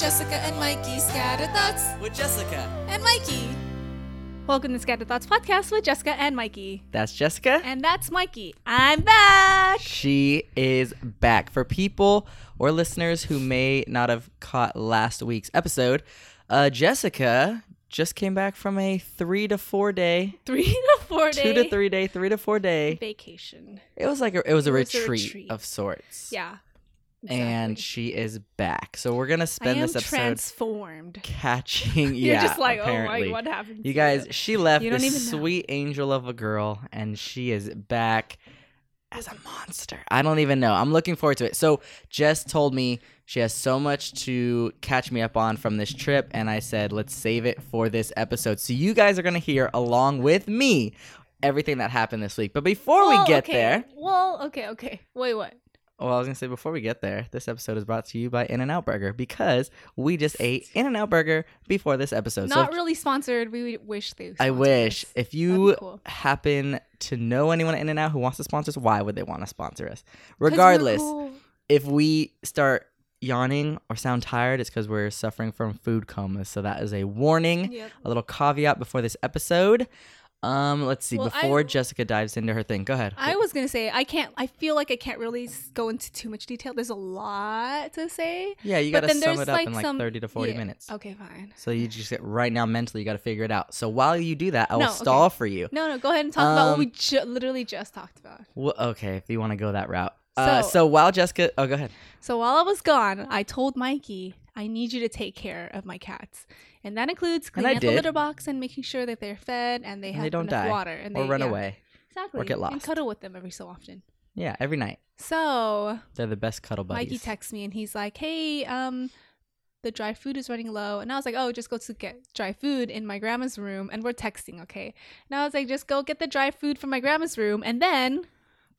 Jessica and Mikey. Scattered thoughts with Jessica. and Mikey. Welcome to Scattered Thoughts Podcast with Jessica and Mikey. That's Jessica. And that's Mikey. I'm back. She is back. For people or listeners who may not have caught last week's episode, uh, Jessica just came back from a three to four day, Three to four day two to three day, three to four day. vacation. It was like a, it was a, It was a retreat, retreat. of sorts. Yeah. And she is back. So we're gonna spend this episode transformed. catching. You're just like, apparently. oh my, what happened? You guys, she left You this sweet angel of a girl, and she is back as a monster. I don't even know. I'm looking forward to it. So, Jess told me she has so much to catch me up on from this trip, and I said, let's save it for this episode. So, you guys are going to hear along with me everything that happened this week. But before Well, we get okay. there, Well, okay, okay. Wait, what? Well, I was to say, before we get there, this episode is brought to you by In N Out Burger because we just ate In N Out Burger before this episode. so, Not if- really sponsored. We wish they. I wish us. if you cool. happen to know anyone at In and Out who wants to sponsor us, why would they want to sponsor us? Regardless, cool. if we start yawning or sound tired, it's because we're suffering from food comas. So that is a warning, Yep. a little caveat before this episode. Um, let's see. Well, I- before Jessica dives into her thing, go ahead. I was gonna say I can't. I feel like I can't really go into too much detail. There's a lot to say. yeah, you gotta sum it up like, in like some- thirty to forty Yeah. minutes. Okay, fine. So you just get right now mentally, you got to figure it out. So while you do that, I will No, okay. stall for you. No, no. Go ahead and talk about what we Um, ju- literally just talked about. Well, okay, if you want to go that route. uh, So- so while Jessica, oh, go ahead. So while I was gone, I told Mikey, I need you to take care of my cats. And that includes cleaning out the did. litter box and making sure that they're fed and they And have they don't enough die water and or they, run yeah, away. Exactly. get And cuddle with them every so often. Yeah, every night. So They're the best cuddle buddies. Mikey texts me and he's like, "Hey, um, the dry food is running low." And I was like, "Oh, just go to get dry food in my grandma's room." And we're texting, okay? And I was like, "Just go get the dry food from my grandma's room, and then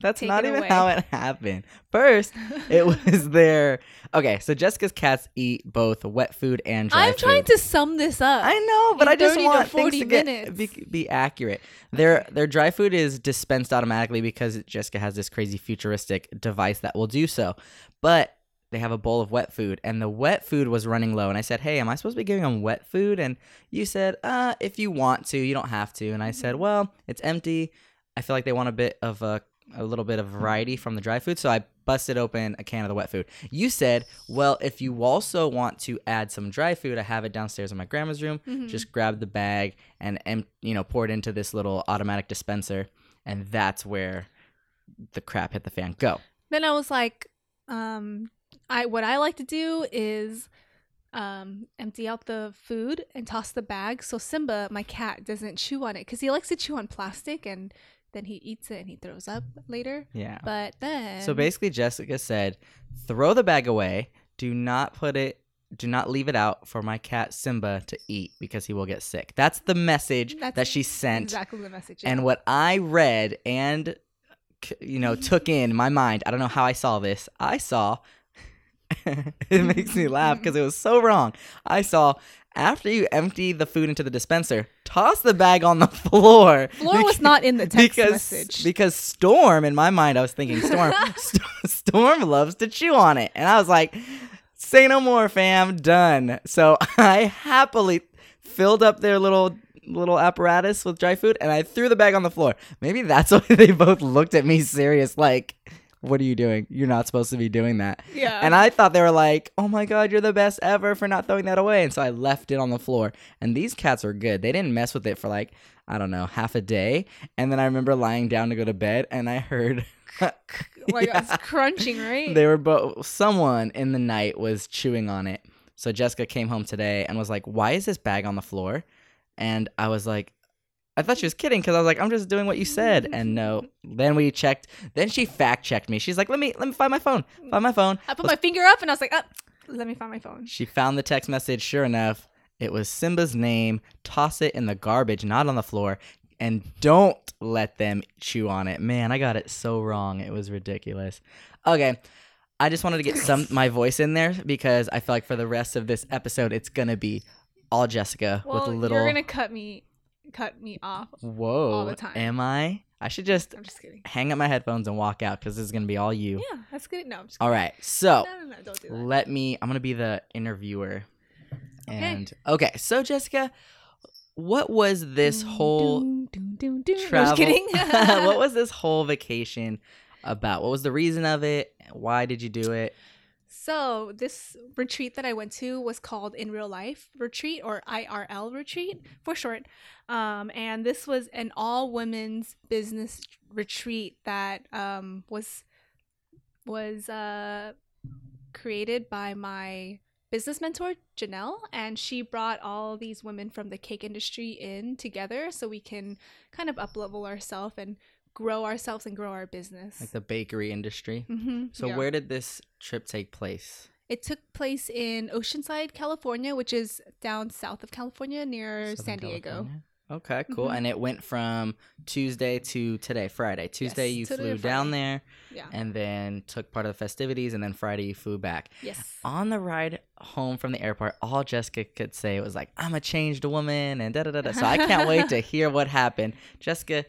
That's not even away. how it happened. First, it was their okay. So Jessica's cats eat both wet food and dry food. I'm trying to sum this up." I know, but I just 30 to want things 40 to get minutes. be, be accurate. Their their dry food is dispensed automatically because Jessica has this crazy futuristic device that will do so. But they have a bowl of wet food, and the wet food was running low. And I said, "Hey, am I supposed to be giving them wet food?" And you said, "Uh, if you want to, you don't have to." And I said, Mm-hmm. "Well, it's empty. I feel like they want a bit of a a little bit of variety from the dry food, so I busted open a can of the wet food. You said, "Well, if you also want to add some dry food, I have it downstairs in my grandma's room. Mhm. Just grab the bag and em- you know pour it into this little automatic dispenser, and that's where the crap hit the fan. Go. then I was like, um, I what I like to do is um empty out the food and toss the bag so Simba, my cat, doesn't chew on it because he likes to chew on plastic and then he eats it and he throws up mm. later. Yeah. But then So basically, Jessica said, throw the bag away. Do not put it. Do not leave it out for my cat Simba to eat because he will get sick. That's the message That's that she sent exactly the message. And what I read and you know took in my mind, I don't know how I saw this. I saw it makes me laugh because it was so wrong. I saw after you empty the food into the dispenser, toss the bag on the floor. Floor was not in the text because message. because Storm in my mind I was thinking Storm St- Storm loves to chew on it, and I was like, say no more, fam, done. So I happily filled up their little little apparatus with dry food, and I threw the bag on the floor. Maybe that's why they both looked at me serious, like. What are you doing? You're not supposed to be doing that. yeah. And I thought they were like, oh my God, you're the best ever for not throwing that away. And so I left it on the floor. And these cats are good. They didn't mess with it for like, I don't know, half a day. And then I remember lying down to go to bed and I heard. like Yeah. it's crunching, right? They were both, someone in the night was chewing on it. So Jessica came home today and was like, why is this bag on the floor? And I was like, I thought she was kidding because I was like, I'm just doing what you said. And no. Then we checked. Then she fact checked me. She's like, let me let me find my phone. Find my phone. I put my finger up and I was like, oh, let me find my phone. She found the text message. Sure enough, it was Simba's name. Toss it in the garbage, not on the floor. And don't let them chew on it. Man, I got it so wrong. It was ridiculous. Okay. I just wanted to get some my voice in there because I feel like for the rest of this episode it's gonna be all Jessica Well, with a little you're gonna cut me, cut me off. Whoa. all the time. Am I? I should just I'm just kidding. hang up my headphones and walk out because this is gonna be all you. Yeah, that's good. No, I'm just All kidding. right. So No, no, no, don't do that. let me. I'm gonna be the interviewer And okay, so Jessica, what was this whole doom, doom, doom. No, travel? just kidding. what was this whole vacation about? What was the reason of it? Why did you do it? So this retreat that I went to was called In Real Life Retreat or IRL Retreat for short. Um, and this was an all women's business retreat that um, was was uh, created by my business mentor Janelle, and she brought all these women from the cake industry in together so we can kind of up level ourselves and grow ourselves and grow our business. Like the bakery industry. hmm So where did this trip take place? It took place in Oceanside, California, which is down south of California near Southern San Diego. California? Okay, cool. Mhm. And it went from Tuesday to today, Friday. Tuesday Yes, you flew to down there Yeah. and then took part of the festivities and then Friday you flew back. Yes. On the ride home from the airport, all Jessica could say was like, I'm a changed woman and da da da da. So I can't wait to hear what happened. Jessica,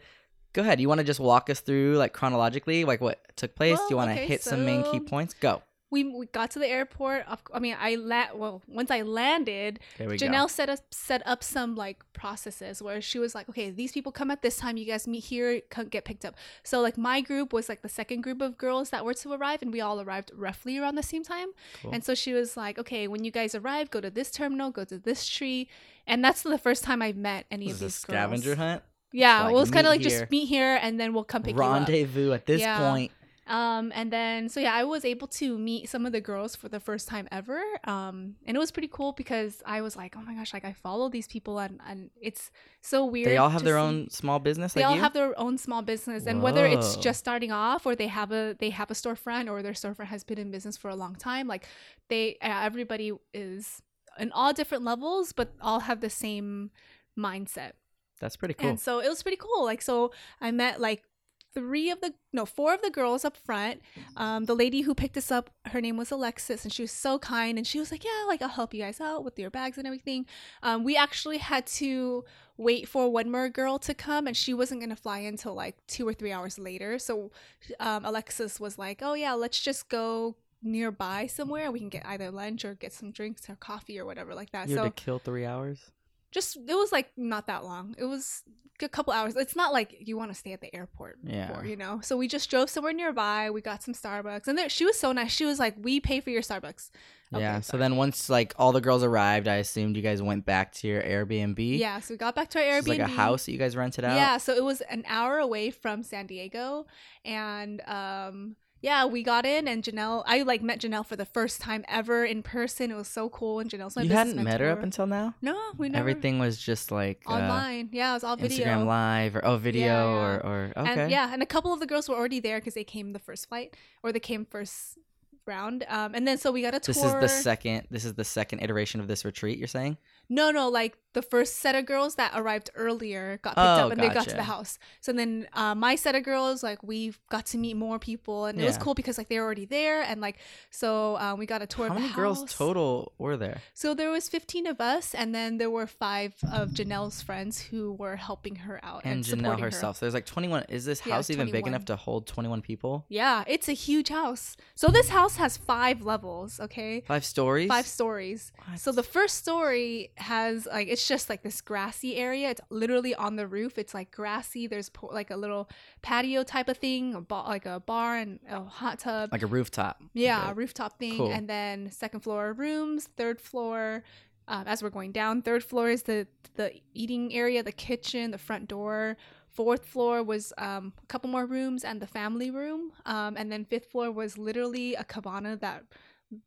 go ahead. You want to just walk us through like chronologically, like what took place? Do you want to okay, hit some main key points? Go. We, we got to the airport. I mean, I la- well, once I landed, There we Janelle go. set up set up some like processes where she was like, okay, these people come at this time. You guys meet here, come get picked up. So like my group was like the second group of girls that were to arrive, and we all arrived roughly around the same time. Cool. And so she was like, okay, when you guys arrive, go to this terminal, go to this tree, and that's the first time I've met any This of is a scavenger girls. hunt. Yeah, Like, well, it's kind of like here. just meet here, and then we'll come pick you up. Rendezvous at this Yeah. point. Um, and then so yeah, I was able to meet some of the girls for the first time ever. Um, and it was pretty cool because I was like, oh my gosh, like I follow these people, and and it's so weird. They all have their see- own small business They like all you? have their own small business, and whether it's just starting off or they have a they have a storefront or their storefront has been in business for a long time, like they uh, everybody is in all different levels, but all have the same mindset. That's pretty cool. And so it was pretty cool. Like, so I met like three of the no four of the girls up front. Um, the lady who picked us up, her name was Alexis, and she was so kind. And she was like, "Yeah, like I'll help you guys out with your bags and everything." Um, we actually had to wait for one more girl to come, and she wasn't gonna fly until like two or three hours later. So um, Alexis was like, "Oh yeah, let's just go." nearby somewhere we can get either lunch or get some drinks or coffee or whatever like that you so to kill three hours? Just it was like not that long it was a couple hours it's not like you want to stay at the airport Yeah. for, you know so we just drove somewhere nearby we got some starbucks and there she was so nice she was like we pay for your starbucks Okay, yeah. So sorry. then once like all the girls arrived, I assumed you guys went back to your Airbnb. yeah so we got back to our airbnb like a house that you guys rented out. yeah so it was an hour away from san diego and um yeah, we got in and Janelle. I like met Janelle for the first time ever in person. It was so cool, and Janelle's my you hadn't met her up until now. No, we never. Everything was just like uh, online. yeah, it was all video. Instagram Live or oh video Yeah, or or okay. And yeah, and a couple of the girls were already there because they came the first flight or they came first round. Um, and then so we got a tour. This is the second. This is the second iteration of this retreat. You're saying? No, no, like the first set of girls that arrived earlier got picked Oh, up and they got to the house. So then uh, my set of girls, like we got to meet more people and it was cool because like they were already there and like so um, we got a tour. How of the many girls total were there? So there was 15 of us and then there were five of Janelle's friends who were helping her out and, And Janelle supporting her. herself. So there's like 21. Is this Yeah, house even big enough to hold 21 people? Yeah, it's a huge house. So this house has five levels, okay? Five stories. Five stories. So the first story has like it's just like this grassy area. It's literally on the roof. It's like grassy. There's po- like a little patio type of thing, a ba- like a bar and a hot tub. like a rooftop. yeah, a rooftop thing. Cool. And then second floor rooms. Third floor. Um, as we're going down, third floor is the the eating area, the kitchen, the front door. Fourth floor was um, a couple more rooms and the family room. Um, and then fifth floor was literally a cabana that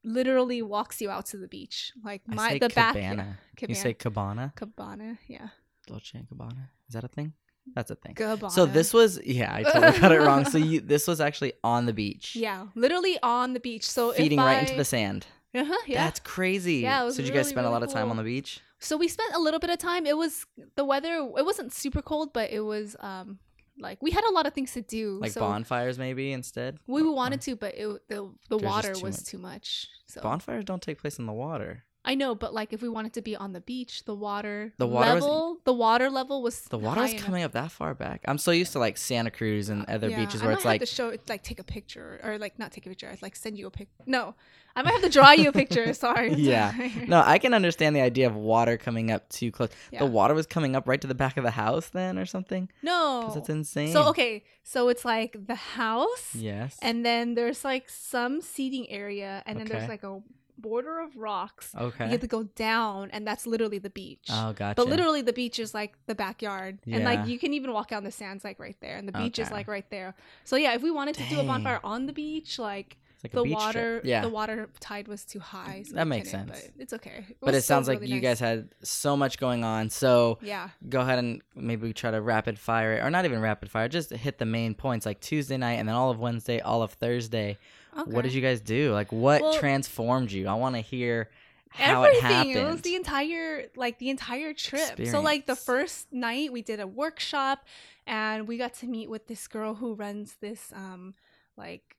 literally walks you out to the beach. Like I my the back cabana. You say cabana. cabana, yeah, Dolce and Cabana. Is that a thing? That's a thing. cabana. So this was yeah, I totally got it wrong. So you this was actually on the beach. yeah, literally on the beach. So if feeding right into the sand. uh-huh, yeah. That's crazy. Yeah, so did you guys really, spend a lot of time on the beach? So we spent a little bit of time. It was the weather. It wasn't super cold, but it was um like we had a lot of things to do. Like so bonfires maybe instead? We Or- wanted to, but it the the There's water too was much- too much. So Bonfires don't take place in the water. I know, but like if we wanted to be on the beach, the water, The water was- level, the water level was The water was high enough. coming up that far back. I'm so used to like Santa Cruz and uh, other Yeah, beaches I where might it's have like to show like take a picture or like not take a picture, I'd like send you a pic. No, I might have to draw you a picture. Sorry. Yeah. no, I can understand the idea of water coming up too close. Yeah. The water was coming up right to the back of the house then or something. no. Because it's insane. So okay, so it's like the house, Yes. and then there's like some seating area, and then there's like a border of rocks. Okay. You have to go down, and that's literally the beach. Oh, gotcha. But literally, the beach is like the backyard, and like you can even walk out on the sands like right there, and the beach is like right there. So yeah, if we wanted to do a bonfire on the beach, like like the water, Yeah. the water tide was too high. So That makes sense. But it's okay. but it sounds like really you nice. guys had so much going on. So Yeah. go ahead and maybe try to rapid fire it, or not even rapid fire, just hit the main points like Tuesday night and then all of Wednesday, all of Thursday. Okay. What did you guys do? Like, what Well- transformed you? I want to hear how everything. it happened. was the entire like the entire trip. So like the first night we did a workshop and we got to meet with this girl who runs this um like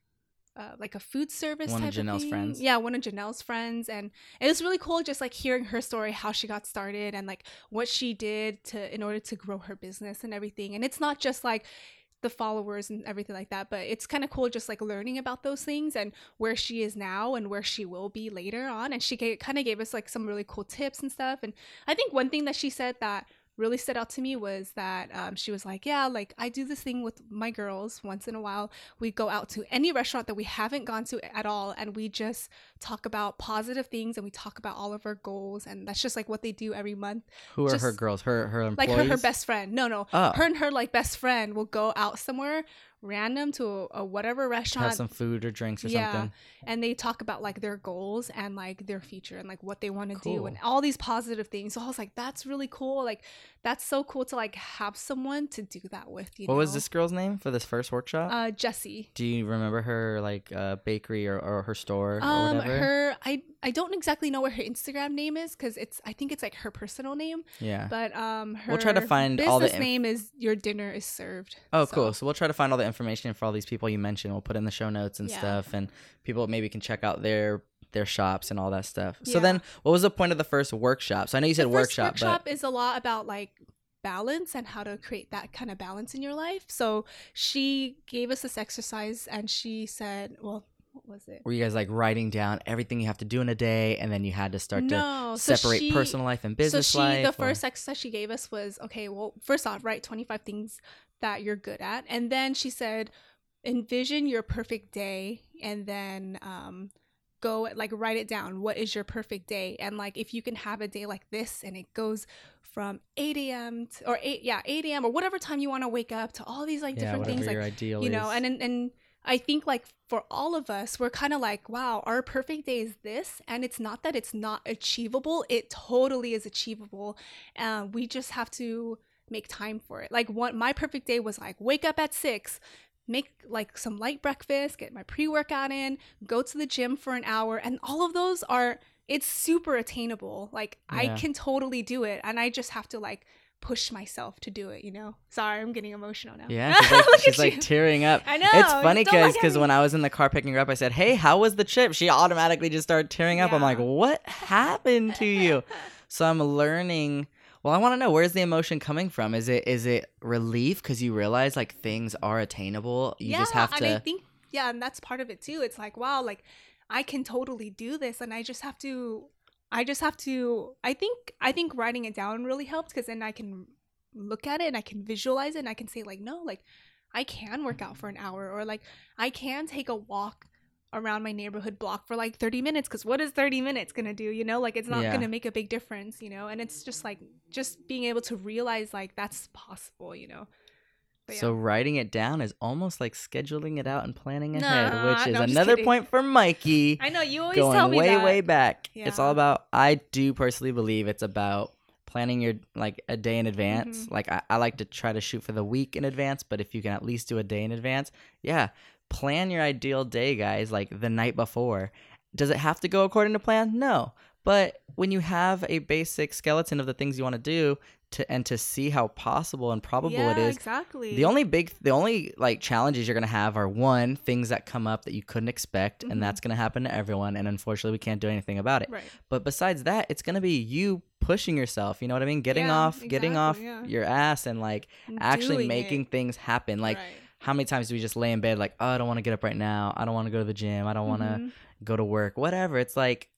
uh, like a food service One of Janelle's thing. friends. Yeah, one of Janelle's friends, and it was really cool just like hearing her story, how she got started, and like what she did to in order to grow her business and everything. And it's not just like the followers and everything like that, but it's kind of cool just like learning about those things and where she is now and where she will be later on. And she kind of gave us like some really cool tips and stuff. And I think one thing that she said that really stood out to me was that um, she was like, Yeah, like I do this thing with my girls once in a while. We go out to any restaurant that we haven't gone to at all and we just talk about positive things and we talk about all of our goals. And that's just like what they do every month. Who are her girls? Her her Like her, her best friend. No, no. Oh. Her and her like best friend will go out somewhere random to a, a whatever restaurant have some food or drinks or yeah. something. and they talk about like their goals and like their future and like what they want to do and all these positive things. So i was like that's really cool. Like that's so cool to like have someone to do that with you What was this girl's name for this first workshop? uh jessie Do you remember her like uh, bakery or, or her store or um whatever? her i i don't exactly know what her instagram name is because it's i think it's like her personal name yeah. but um her We'll try to find all the inf- name is your dinner is served Oh, So- cool. So we'll try to find all the information for all these people you mentioned. We'll put in the show notes and Yeah. stuff, and people maybe can check out their their shops and all that stuff. So then, what was the point of the first workshop? So I know you said workshop, workshop but is a lot about like balance and how to create that kind of balance in your life. So she gave us this exercise and she said, well, what was it? were you guys like writing down everything you have to do in a day, and then you had to start no, to so separate she- personal life and business so she, life? the or- first exercise she gave us was okay. Well, first off, write twenty five things that you're good at, and then she said, envision your perfect day, and then um, go like write it down. What is your perfect day? And like if you can have a day like this, and it goes from 8 a.m. To, or 8 yeah 8 a.m. or whatever time you want to wake up to all these like yeah, different things like ideal you know is. and, and and i think like for all of us we're kind of like wow our perfect day is this and it's not that it's not achievable it totally is achievable um, we just have to make time for it like what my perfect day was like wake up at six make like some light breakfast get my pre-workout in go to the gym for an hour and all of those are it's super attainable like i can totally do it and i just have to like push myself to do it you know sorry i'm getting emotional now Yeah, she's like, she's like tearing up. I know. It's funny because at when. I was in the car picking her up, I said, "Hey, how was the trip?" She automatically just started tearing up. I'm like, "What happened to you?" so I'm learning. Well, I want to know where's the emotion coming from. Is it is it relief because you realize like things are attainable? You yeah, just have to. and I think yeah, and that's part of it too. It's like wow, like I can totally do this, and I just have to. I just have to. I think I think writing it down really helped because then I can look at it and I can visualize it and I can say like no, like I can work out for an hour or like I can take a walk around my neighborhood block for like 30 minutes because what is 30 minutes gonna do you know like it's not Yeah. gonna make a big difference you know and it's just like just being able to realize like that's possible you know But yeah. So writing it down is almost like scheduling it out and planning Nah, ahead, which is no, another kidding. point for Mikey. I know you always going tell me way that. way back it's all about i do personally believe it's about planning your like a day in advance Mm-hmm. like I, I like to try to shoot for the week in advance but if you can at least do a day in advance yeah plan your ideal day guys like the night before does it have to go according to plan no but when you have a basic skeleton of the things you want to do to and to see how possible and probable yeah, it is. exactly. The only big, the only like challenges you're gonna have are one things that come up that you couldn't expect, Mhm. and that's gonna happen to everyone. And unfortunately, we can't do anything about it. right. But besides that, it's gonna be you pushing yourself. You know what I mean? Getting Yeah, off, getting off yeah. your ass, and like And actually making it. things happen. Like, Right. How many times do we just lay in bed like, oh, I don't want to get up right now. I don't want to go to the gym. I don't want to Mhm. go to work. Whatever. It's like,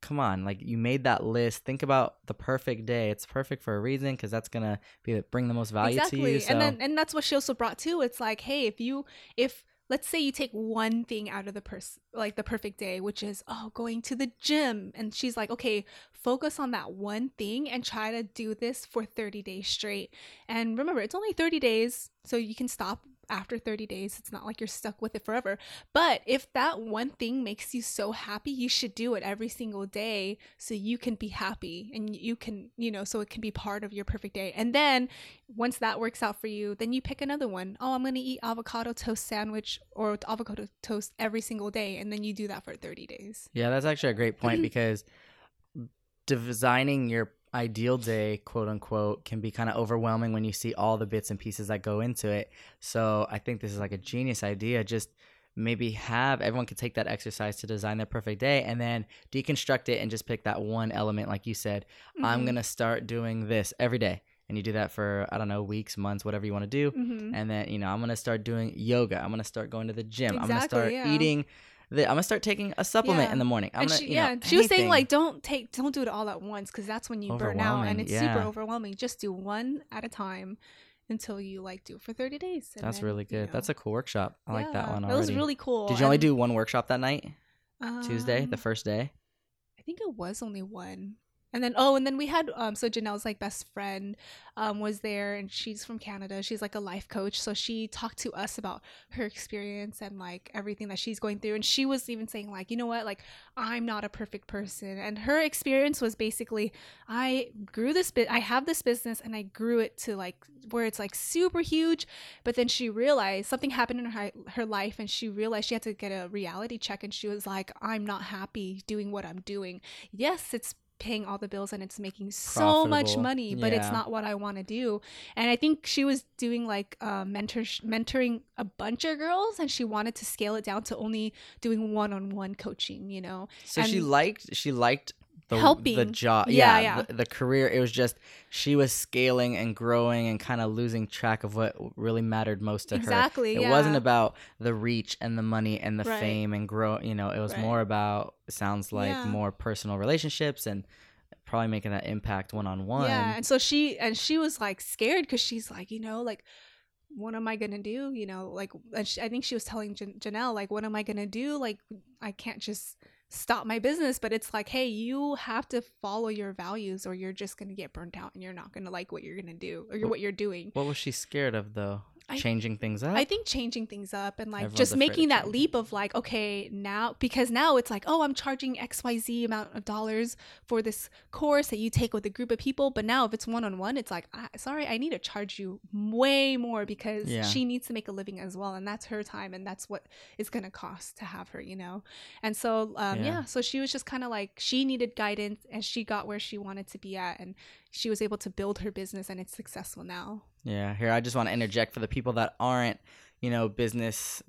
come on. Like you made that list. Think about the perfect day. It's perfect for a reason because that's gonna be bring the most value exactly. to you. So And then and that's what she also brought too. It's like, hey, if you if let's say you take one thing out of the person like the perfect day, which is oh going to the gym, and she's like, okay, focus on that one thing and try to do this for 30 days straight. And remember, it's only 30 days, so you can stop after 30 days. It's not like you're stuck with it forever. But if that one thing makes you so happy, you should do it every single day so you can be happy and you can, you know, so it can be part of your perfect day. And then once that works out for you, then you pick another one. Oh, I'm going to eat avocado toast sandwich or avocado toast every single day. And then you do that for 30 days. yeah, that's actually a great point because designing your ideal day, quote unquote, can be kind of overwhelming when you see all the bits and pieces that go into it. So I think this is like a genius idea. Just maybe have everyone can take that exercise to design their perfect day and then deconstruct it and just pick that one element like you said i'm Mhm. gonna start doing this every day and you do that for i don't know weeks months whatever you want to do Mhm. and then you know i'm gonna start doing yoga i'm gonna start going to the gym i'm gonna start yeah. eating the, i'm gonna start taking a supplement Yeah. in the morning i'm and gonna she, you yeah, know, she was saying like, don't take, don't do it all at once because that's when you burn out and it's super overwhelming. Just do one at a time until you like do it for 30 days. and that's then, really you good know. that's a cool workshop i like that Yeah, one That was really cool. did you only do one workshop that night tuesday the um, first day I think it was only one. And then oh, and then we had um so Janelle's like best friend um was there and she's from Canada. She's like a life coach. So she talked to us about her experience and like everything that she's going through. And she was even saying like, you know what, like I'm not a perfect person. And her experience was basically I grew this bit I have this business and I grew it to like where it's like super huge. But then she realized something happened in her her life and she realized she had to get a reality check and she was like, I'm not happy doing what I'm doing yes, it's paying all the bills and it's making so much money, but it's not what I want to do. And I think she was doing like uh, mentor mentoring a bunch of girls, and she wanted to scale it down to only doing one on one coaching. You know, So she liked she liked the the job. Yeah, Yeah, yeah. The, the career. It was just she was scaling and growing and kind of losing track of what really mattered most to her. exactly. It yeah. wasn't about the reach and the money and the Right. fame and grow. You know, it was Right. more about sounds like more personal relationships and probably making that impact one on one. Yeah, and so she and she was like scared because she's like, you know, like, what am I gonna do? You know, like, and she, I think she was telling Jan- Janelle, like, what am I gonna do? Like, I can't just stop my business. But it's like, hey, you have to follow your values, or you're just gonna get burnt out, and you're not gonna like what you're gonna do or what you're doing. What was she scared of though? Changing things up. I think changing things up and like Everyone's just making that leap of like, okay, now because now it's like, oh, I'm charging XYZ amount of dollars for this course that you take with a group of people. But now if it's one on one, it's like, I, sorry, I need to charge you way more because Yeah. she needs to make a living as well. And that's her time and that's what it's going to cost to have her, you know? And so, um, Yeah. yeah. so she was just kind of like, she needed guidance and she got where she wanted to be at. And she was able to build her business and it's successful now. Yeah, here I just want to interject for the people that aren't, you know, business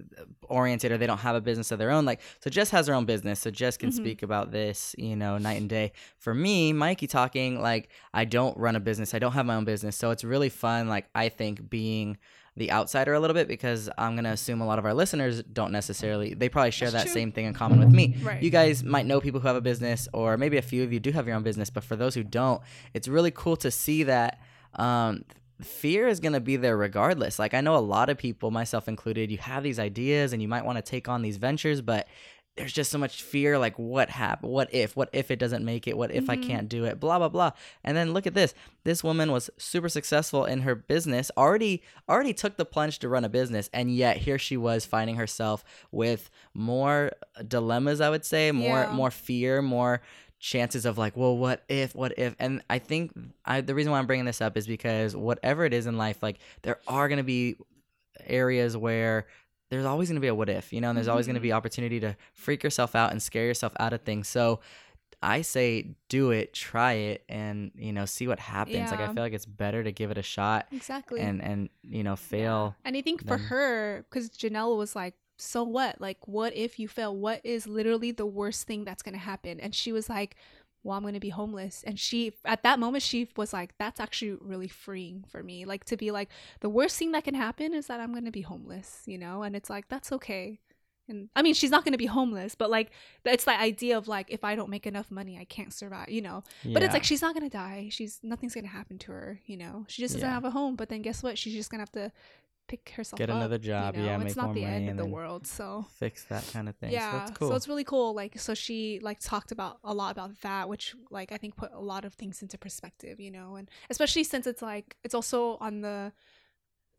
oriented or they don't have a business of their own. Like, so Jess has her own business, so Jess can Mhm. speak about this, you know, night and day. For me, Mikey talking, like, I don't run a business, I don't have my own business, so it's really fun. Like, I think being the outsider a little bit because I'm gonna assume a lot of our listeners don't necessarily they probably share That's that true. same thing in common with me. Right. You guys might know people who have a business, or maybe a few of you do have your own business, but for those who don't, it's really cool to see that um, fear is going to be there regardless. Like, I know a lot of people, myself included, you have these ideas and you might want to take on these ventures, but there's just so much fear like what hap- what if what if it doesn't make it what if i Mhm. can't do it blah blah blah and then look at this this woman was super successful in her business already already took the plunge to run a business and yet here she was finding herself with more dilemmas i would say more Yeah. more fear more chances of like well what if what if and i think I, the reason why i'm bringing this up is because whatever it is in life like there are going to be areas where there's always going to be a what if, you know, and there's always going to be mm-hmm. opportunity to freak yourself out and scare yourself out of things. So I say do it, try it, and you know see what happens. Like I feel like it's better to give it a shot Exactly. and and you know fail. And I think for her, because Janelle was like, so what? Like, what if you fail? What is literally the worst thing that's going to happen? And she was like, well, I'm going to be homeless. And she, at that moment, she was like, that's actually really freeing for me. Like, to be like, the worst thing that can happen is that I'm going to be homeless, you know? And it's like, that's okay. And I mean, she's not going to be homeless, but like, it's the idea of like, if I don't make enough money, I can't survive, you know? But it's like she's not gonna die. She's nothing's gonna happen to her. You know, she just doesn't Yeah. have a home. But then guess what? She's just gonna have to pick herself up. Get up. another job, You know? yeah, it's make not more the money, end of the world. So fix that kind of thing. yeah, so cool. it's really cool. Like, so she like talked about a lot about that, which like I think put a lot of things into perspective. You know, and especially since it's like it's also on the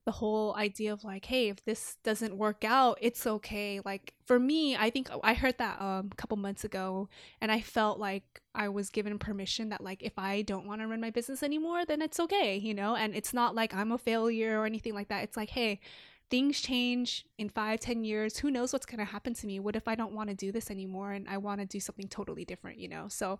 the whole idea of like hey if this doesn't work out it's okay. Like for me i think i heard that um, a couple months ago and i felt like i was given permission that like if i don't want to run my business anymore then it's okay you know? And it's not like i'm a failure or anything like that. It's like hey things change in five ten years. Who knows what's going to happen to me? What if i don't want to do this anymore and i want to do something totally different you know? So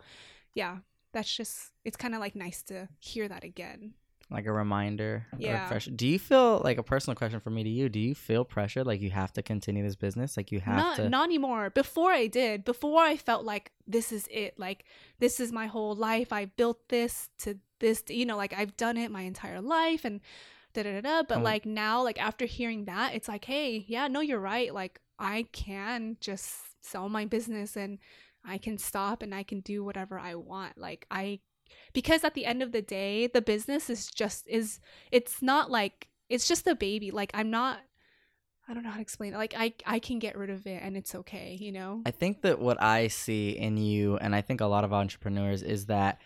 yeah that's just it's kind of like nice to hear that again like a reminder Yeah. or pressure. Do you feel like a personal question for me to you? Do you feel pressure like you have to continue this business? Like you have not to not anymore before i did before i felt like this is it like this is my whole life i built this to this you know like i've done it my entire life and da da da da but Oh. like now like after hearing that it's like hey yeah no you're right like i can just sell my business and i can stop and i can do whatever i want like i because at the end of the day the business is just is it's not like it's just a baby like i'm not I don't know how to explain it. Like I I can get rid of it and it's okay, you know? I think that what I see in you, and I think a lot of entrepreneurs, is that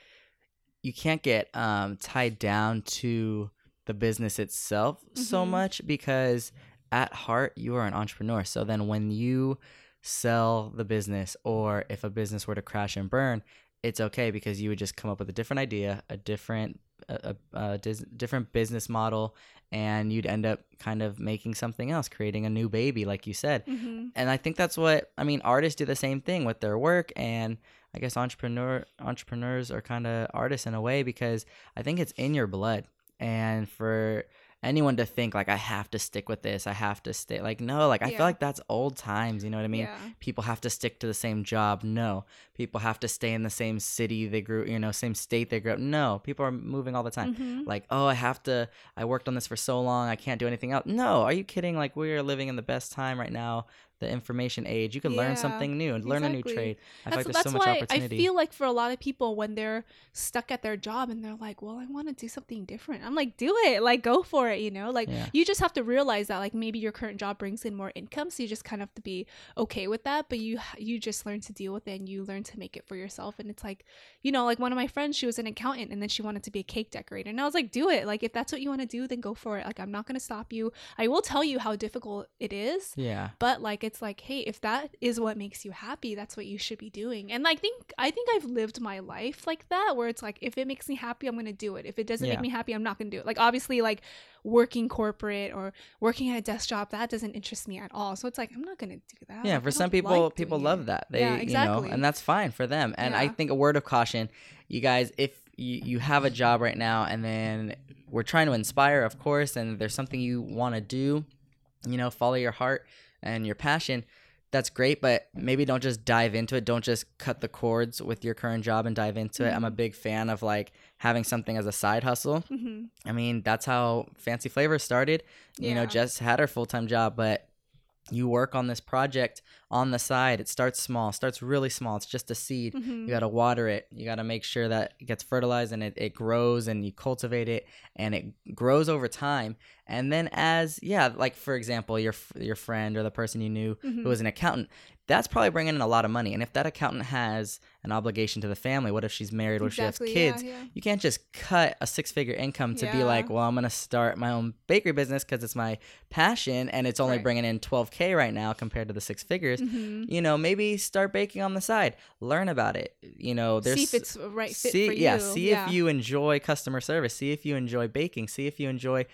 you can't get um, tied down to the business itself so Mhm. much because at heart you are an entrepreneur. So then when you sell the business, or if a business were to crash and burn, it's okay because you would just come up with a different idea, a different a, a, a dis- different business model, and you'd end up kind of making something else, creating a new baby, like you said Mm-hmm. and I think that's what I mean. Artists do the same thing with their work, and I guess entrepreneur entrepreneurs are kind of artists in a way because I think it's in your blood. And for anyone to think like I have to stick with this, I have to stay like no, like I Yeah. feel like that's old times. You know what I mean? yeah. People have to stick to the same job. No, people have to stay in the same city they grew, you know, same state they grew up. No, people are moving all the time Mhm. like oh i have to i worked on this for so long i can't do anything else no are you kidding like we're living in the best time right now the information age you can learn something new and learn a new trade i feel like there's so much why opportunity I feel like for a lot of people when they're stuck at their job and they're like, "Well, I want to do something different." I'm like, "Do it. Like go for it, you know? Like Yeah. you just have to realize that like maybe your current job brings in more income, so you just kind of have to be okay with that, but you you just learn to deal with it and you learn to make it for yourself and it's like, you know, like one of my friends, she was an accountant and then she wanted to be a cake decorator. And I was like, "Do it. Like if that's what you want to do, then go for it. Like I'm not going to stop you. I will tell you how difficult it is." yeah but like it's like hey if that is what makes you happy that's what you should be doing. And i think i think i've lived my life like that where it's like if it makes me happy i'm gonna do it. If it doesn't Yeah. make me happy i'm not gonna do it. Like obviously like working corporate or working at a desk job that doesn't interest me at all. So it's like i'm not gonna do that. Yeah Like, for some people like people love it. that. They Yeah, you know exactly. and that's fine for them. And i think a word of caution you guys if you, you have a job right now and then we're trying to inspire of course and there's something you want to do you know follow your heart and your passion that's great but maybe don't just dive into it don't just cut the cords with your current job and dive into it i'm a Mhm. big fan of like having something as a side hustle Mhm. I mean, that's how Fancy Flavor started. You know. Jess had her full time job, but you work on this project on the side. It starts small, starts really small. It's just a seed. Mhm. You got to water it. You got to make sure that it gets fertilized and it, it grows and you cultivate it and it grows over time. And then as, yeah, like for example, your your friend or the person you knew Mhm. who was an accountant, that's probably bringing in a lot of money. And if that accountant has an obligation to the family, what if she's married? or exactly she has kids? yeah, yeah. you can't just cut a six figure income to be like, well, I'm going to start my own bakery business because it's my passion and it's only Right. bringing in 12K right now compared to the six figures. Mhm. You know, maybe start baking on the side, learn about it. You know, there's see if it's right fit see, for you yeah, see yeah. if you enjoy customer service, see if you enjoy baking, see if you enjoy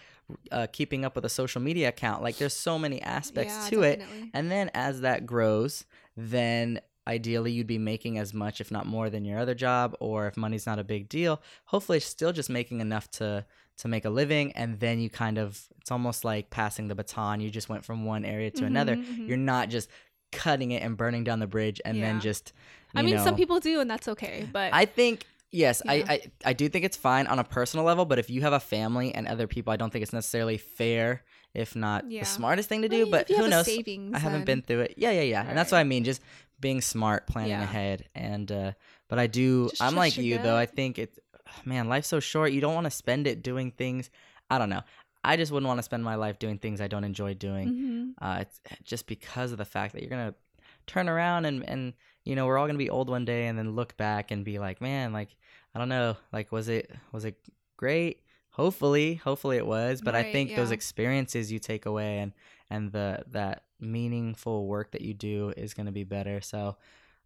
uh, keeping up with a social media account. Like, there's so many aspects Yeah, to it. definitely. And then as that grows, then ideally you'd be making as much if not more than your other job or if money's not a big deal hopefully still just making enough to to make a living and then you kind of it's almost like passing the baton you just went from one area to another Mhm, mhm. you're not just cutting it and burning down the bridge and then Yeah. just I mean, some people do, and that's okay. But I think yes, Yeah. I, I I do think it's fine on a personal level, but if you have a family and other people, I don't think it's necessarily fair, if not Yeah. the smartest thing to do. if But who knows? savings, I haven't then- been through it. Yeah, yeah, yeah, and that's what I mean. Just being smart, planning Yeah. ahead, and uh, but I do. Just I'm like you though. I think it's man, life's so short. You don't want to spend it doing things. I don't know. I just wouldn't want to spend my life doing things I don't enjoy doing Mhm. uh, it's just because of the fact that you're gonna turn around and and you know we're all gonna be old one day and then look back and be like man like i don't know like was it was it great? Hopefully hopefully it was but i Right, think those experiences you take away and and the that meaningful work that you do is gonna be better. So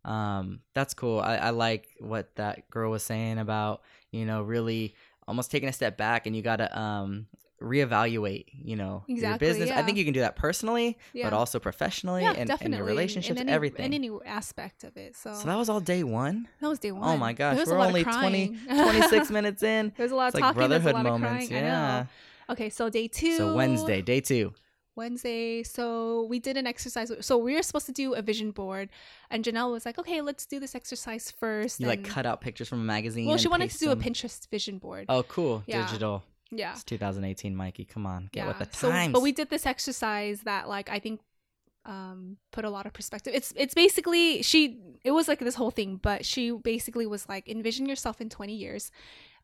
um that's cool. I, I like what that girl was saying about you know really almost taking a step back and you gotta um reevaluate you know Exactly, your business i think you can do that personally Yeah. but also professionally yeah, and, and your relationships in any, everything in any aspect of it. So, so that was all day one that was day one. oh my gosh There was a we're only of 20 26 minutes in There's a lot it's of like talking. There's a brotherhood lot of moments yeah. Okay, so day two. so wednesday day two Wednesday. So we did an exercise. So we were supposed to do a vision board, and Janelle was like, "Okay, let's do this exercise first. you like cut out pictures from a magazine Well, she wanted to do a. Pinterest vision board. oh cool Yeah. digital yeah. it's 2018 mikey come on get with the So, times but we did this exercise that like I think um put a lot of perspective. It's it's basically she it was like this whole thing, but she basically was like envision yourself in 20 years.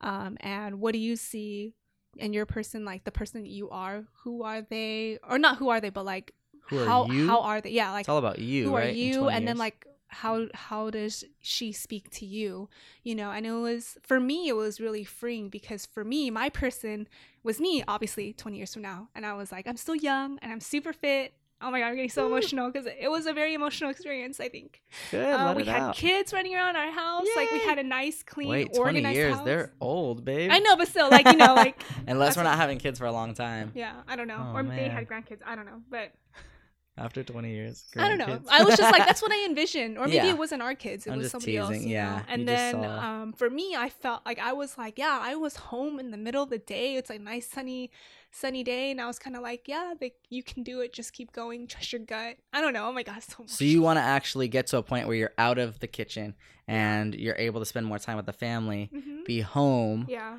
Um and what do you see in your person like the person that you are? Who are they? Or not who are they, but like Who are how you? how are they? Yeah, like it's all about you who right are you 20 and then like how how does she speak to you? You know and it was for me it was really freeing because for me my person was me obviously 20 years from now. And i was like i'm still young and i'm super fit. Oh my god i'm getting so emotional because it was a very emotional experience i think. Good uh, we had out. kids running around our house like we had a nice clean wait 20 organized years house. they're old babe. I know but still like you know like unless we're not having kids for a long time. Yeah i don't know. Oh, or they had grandkids i don't know but after 20 years I don't know. I was just like, that's what I envisioned, or maybe Yeah. it wasn't our kids; it I'm was somebody else. teasing, you yeah. know? And then, saw- um, for me, I felt like I was like, yeah, I was home in the middle of the day. It's like nice sunny, sunny day, and I was kind of like, yeah, like you can do it. Just keep going. Trust your gut. I don't know. Oh my god, so. So you want to actually get to a point where you're out of the kitchen and you're able to spend more time with the family, hmm be home. Yeah.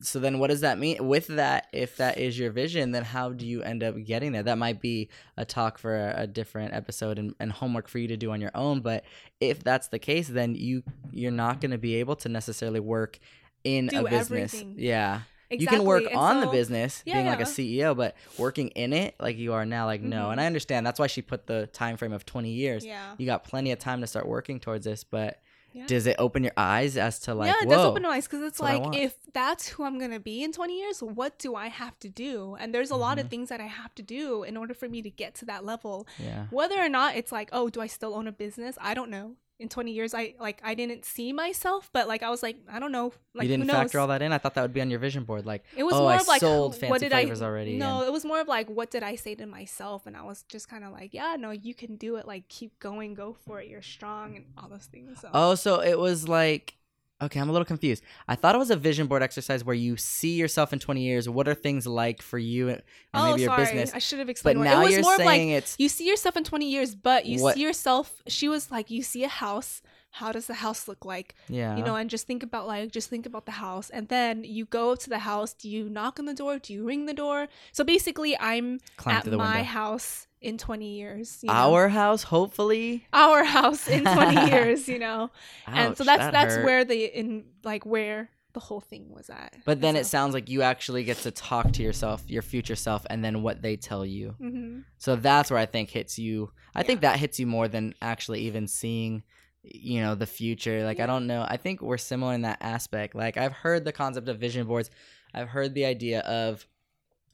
So then what does that mean? With that, if that is your vision, then how do you end up getting there? That might be a talk for a, a different episode and, and homework for you to do on your own, but if that's the case, then you you're not going to be able to necessarily work in Do a business. everything. Yeah. Exactly. You can work And on the business, Yeah, being like a. CEO, but working in it like you are now, like no. Mhm. And I understand that's why she put the time frame of 20 years. Yeah. You got plenty of time to start working towards this, but Yeah. does it open your eyes as to like, yeah, it does open my eyes because it's That's what I like if that's who I'm gonna be in 20 years, what do I have to do? And there's a lot Mhm. of things that I have to do in order for me to get to that level. yeah. whether or not it's like oh do i still own a business i don't know in 20 years i like i didn't see myself but like i was like i don't know like you didn't factor all that in. I thought that would be on your vision board. Like, it was oh, more I of like sold what fancy did flavors I, already. no and- it was more of like what did i say to myself and i was just kind of like yeah no you can do it like keep going go for it you're strong and all those things so oh, so it was like, okay, I'm a little confused. I thought it was a vision board exercise where you see yourself in 20 years. What are things like for you uh, and oh maybe your sorry business? i should have But explained more. now it was you're more of like saying it's you see yourself in 20 years but you What- see yourself she was like you see a house how does the house look like yeah, you know and just think about like just think about the house and then you go up to the house do you knock on the door do you ring the door so basically i'm climb at my window. house in 20 years you know? Our house, hopefully. our house in 20 years you know and so that's that that's hurt. where the in like where the whole thing was at But then it sounds like you actually get to talk to yourself, your future self, and then what they tell you. mhm. So that's where I think hits you. I think that hits you more than actually even seeing, you know, the future. Like I don't know. I think we're similar in that aspect. Like I've heard the concept of vision boards. I've heard the idea of,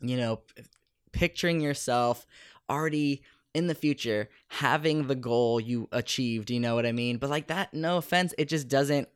you know, picturing yourself already in the future having the goal you achieved. You know what I mean? But like that, no offense, it just doesn't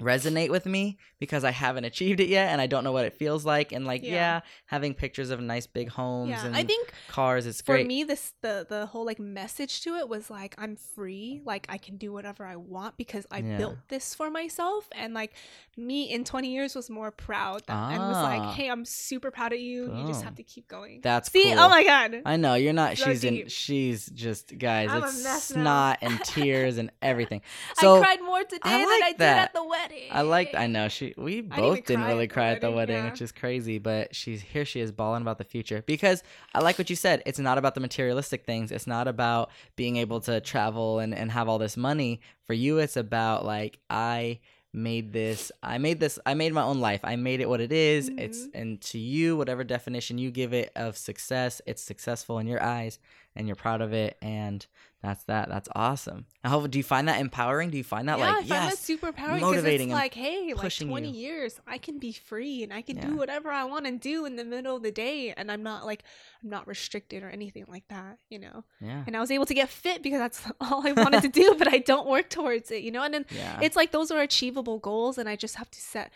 resonate with me because I haven't achieved it yet and I don't know what it feels like and like yeah, Yeah. having pictures of nice big homes Yeah, and I think cars is for great. For me this the the whole like message to it was like i'm free like i can do whatever i want because i Yeah. built this for myself and like me in 20 years was more proud that, and was Ah. like hey i'm super proud of you you just have to keep going That's see cool. oh my god I know you're not. So she's in. She's just guys. I'm it's now. snot and tears and everything. So i cried more today I than like i did at the wedding I like. I know she. We both didn't really at cry at the wedding, wedding, yeah. which is crazy. But she's here. She is balling about the future because I like what you said. It's not about the materialistic things. It's not about being able to travel and and have all this money. For you, it's about like I made this i made this i made my own life i made it what it is. it's Mhm. and to you whatever definition you give it of success it's successful in your eyes and you're proud of it and that's that that's awesome hope do you find that empowering do you find that yeah, like I find that yes super empowering motivating because it's like, hey, like 20 you. years, I can be free and I can Yeah. do whatever I want to do in the middle of the day, and I'm not like, I'm not restricted or anything like that, you know. yeah And I was able to get fit because that's all I wanted to do, but I don't work towards it, you know. And then yeah it's like those are achievable goals, and I just have to set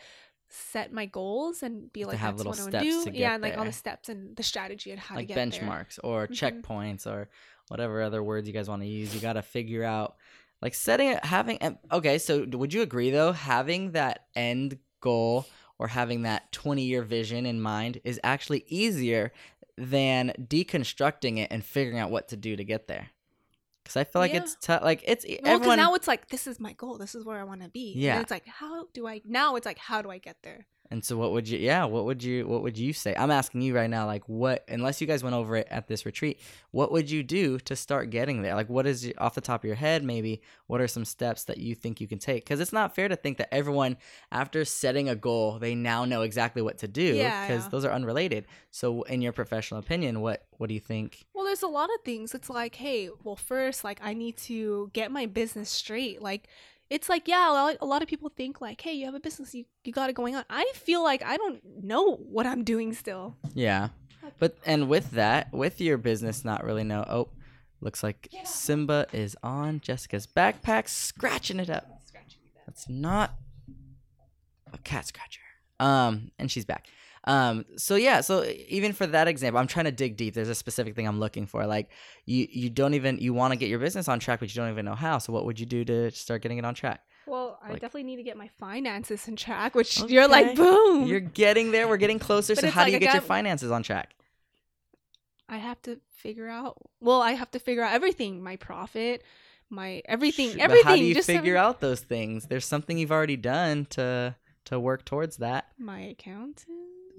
set my goals and be like, have that's little what I want steps to do. yeah, and like all the steps and the strategy and how like to get there. benchmarks or Mhm. checkpoints or whatever other words you guys want to use you got to figure out like setting it having and- okay so would you agree though having that end goal or having that 20 year vision in mind is actually easier than deconstructing it and figuring out what to do to get there because i feel like Yeah. it's tough like it's Well, everyone now it's like this is my goal. This is where I want to be. Yeah. And it's like how do I now? It's like how do I get there? And so what would you yeah, what would you what would you say? I'm asking you right now like what unless you guys went over it at this retreat, what would you do to start getting there? Like what is off the top of your head maybe what are some steps that you think you can take? Cuz it's not fair to think that everyone after setting a goal, they now know exactly what to do Yeah, because yeah. those are unrelated. So in your professional opinion, what what do you think? Well, there's a lot of things. It's like, hey, well, first, like, I need to get my business straight. Like, it's like, yeah, a lot, of people think, like, hey, you have a business, you, you got it going on. I feel like I don't know what I'm doing still. Yeah. But and with that, with your business not really know. Oh, looks like Simba is on Jessica's backpack scratching it up. That's not a cat scratcher. Um, and she's back. Um, so yeah, so even for that example, I'm trying to dig deep. There's a specific thing I'm looking for. Like you, you don't even you want to get your business on track, but you don't even know how. So what would you do to start getting it on track? Well, I Like- definitely need to get my finances in track, which you're like, boom. You're getting there. We're getting closer. So how do you I get your finances on track? I have to figure out. Well, I have to figure out everything my profit, my everything, everything. But how do you figure every- out those things? There's something you've already done to to work towards that. my accountant?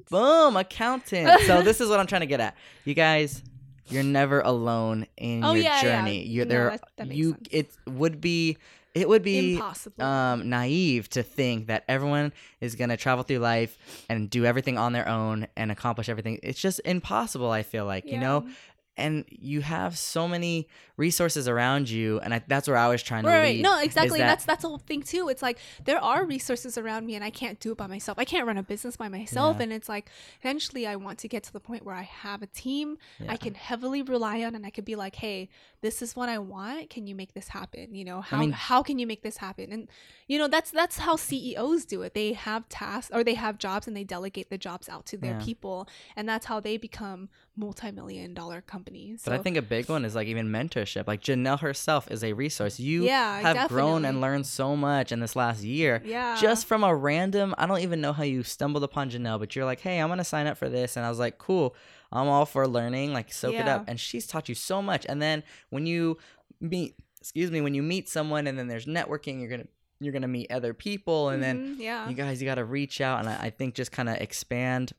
Boom, accountant. so this is what I'm trying to get at. You guys, you're never alone in Oh, your yeah, yeah. journey. You're No, there. that- you sense. it would be it would be Impossible. um naive to think that everyone is going to travel through life and do everything on their own and accomplish everything. It's just impossible, I feel like, you know? And you have so many resources around you and I, that's where I was trying to right no exactly that- that's that's the whole thing too it's like there are resources around me and i can't do it by myself i can't run a business by myself Yeah. and it's like eventually i want to get to the point where i have a team Yeah. i can heavily rely on and i could be like hey this is what i want can you make this happen you know how, mean- how can you make this happen and you know that's that's how ceos do it they have tasks or they have jobs and they delegate the jobs out to their Yeah. people and that's how they become multi-million dollar companies But I think a big one is like even mentorship. Like Janelle herself is a resource. You Yeah, have grown and learned so much in this last year. yeah Just from a random, I don't even know how you stumbled upon Janelle, but you're like, hey, I'm gonna sign up for this, and I was like, cool, I'm all for learning, like soak it up. And she's taught you so much. And then when you meet, excuse me, when you meet someone, and then there's networking, you're gonna you're gonna meet other people, and then Mhm, yeah you guys you got to reach out and I, I think just kind of expand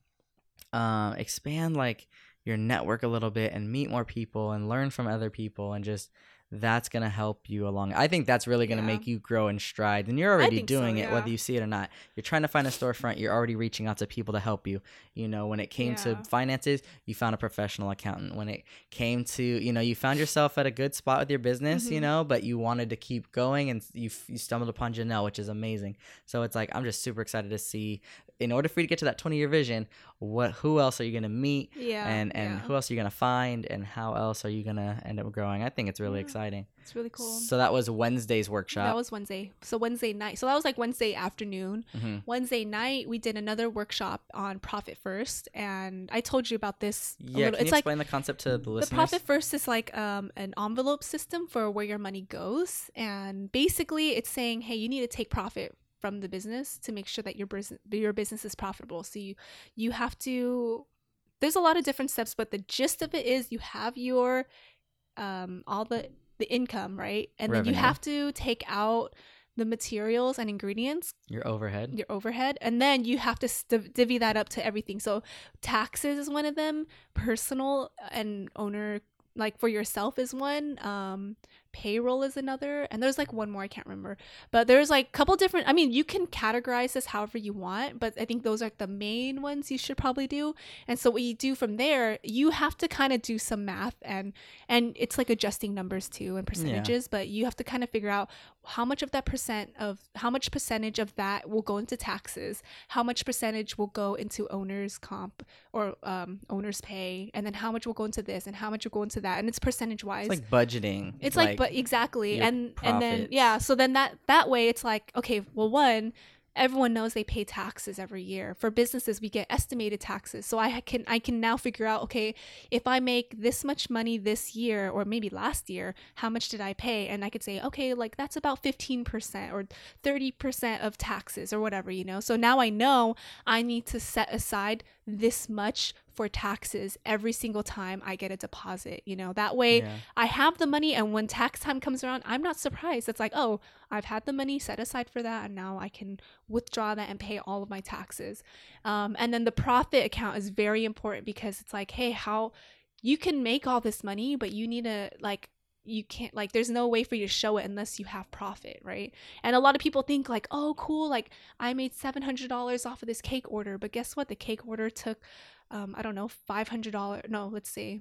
um expand like your network a little bit and meet more people and learn from other people and just that's gonna help you along. I think that's really gonna Yeah. make you grow in stride, and you're already think so, doing it, whether you see it or not. You're trying to find a storefront. You're already reaching out to people to help you. You know, when it came to finances, you found a professional accountant. When it came to, you know, you found yourself at a good spot with your business. You Mhm. know, but you wanted to keep going, and you you stumbled upon Janelle, which is amazing. So it's like I'm just super excited to see. In order for you to get to that 20 year vision, what who else are you gonna meet? yeah and and yeah. who else are you gonna find and how else are you gonna end up growing i think it's really Yeah. exciting. It's really cool. So that was Wednesday's workshop. That was Wednesday. So Wednesday night. So that was like Wednesday afternoon. hmm Wednesday night, we did another workshop on profit first, and I told you about this. a Yeah, little. can it's you like explain the concept to the the listeners? The profit first is like um, an envelope system for where your money goes, and basically, it's saying, hey, you need to take profit from the business to make sure that your business your business is profitable. So you you have to. There's a lot of different steps, but the gist of it is you have your um, all the the income right, and then you have to take out the materials and ingredients Your overhead. your overhead and then you have to st- divvy that up to everything so taxes is one of them personal and owner like for yourself is one um payroll is another and there's like one more i can't remember but there's like a couple different i mean you can categorize this however you want but i think those are the main ones you should probably do and so what you do from there you have to kind of do some math and and it's like adjusting numbers too and percentages but you have to kind of figure out how much of that percent of how much percentage of that will go into taxes how much percentage will go into owners comp or um, owners pay and then how much will go into this and how much will go into that and it's percentage wise It's like budgeting. it's like, but exactly your and and then yeah so then that that way it's like okay well one everyone knows they pay taxes every year. For businesses we get estimated taxes. So i can i can now figure out okay if i make this much money this year or maybe last year how much did i pay? And i could say okay like that's about 15% or 30% of taxes or whatever you know? So now i know i need to set aside this much for taxes every single time i get a deposit you know that way Yeah. I have the money, and when tax time comes around, I'm not surprised. It's like, oh, I've had the money set aside for that, and now I can withdraw that and pay all of my taxes. Um, and then the profit account is very important because it's like, hey, how you can make all this money, but you need to like you can't like there's no way for you to show it unless you have profit right and a lot of people think like oh cool like i made $700 off of this cake order but guess what the cake order took um, i don't know $500 no let's say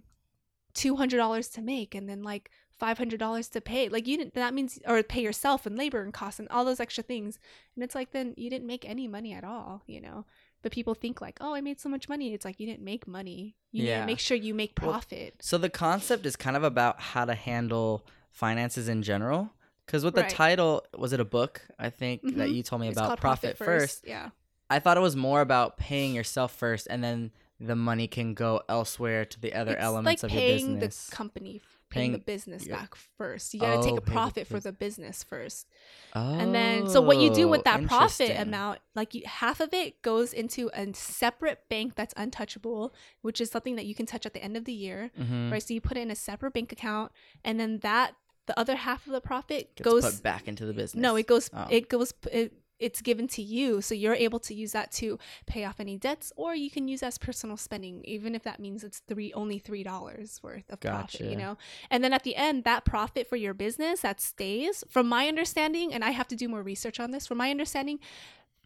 $200 to make and then like $500 to pay like you didn't that means or pay yourself and labor and costs and all those extra things and it's like then you didn't make any money at all you know but people think like oh i made so much money it's like you didn't make money you need Yeah. to make sure you make Well, profit So the concept is kind of about how to handle finances in general. Because with the Right. title, was it a book? I think that Mhm. you told me It's about called profit, first. yeah I thought it was more about paying yourself first, and then the money can go elsewhere to the other it's elements like of your paying business. the company paying, the business your- back first you got to Oh, take a the profit for the business first oh, and then so what you do with that profit amount like you, half of it goes into a separate bank that's untouchable which is something that you can touch at the end of the year Mhm. right so you put it in a separate bank account and then that the other half of the profit Gets goes back into the business. no it goes Oh. it goes it, it's given to you so you're able to use that to pay off any debts or you can use as personal spending even if that means it's three only three dollars worth of profit you know and then at the end that profit for your business that stays from my understanding and i have to do more research on this from my understanding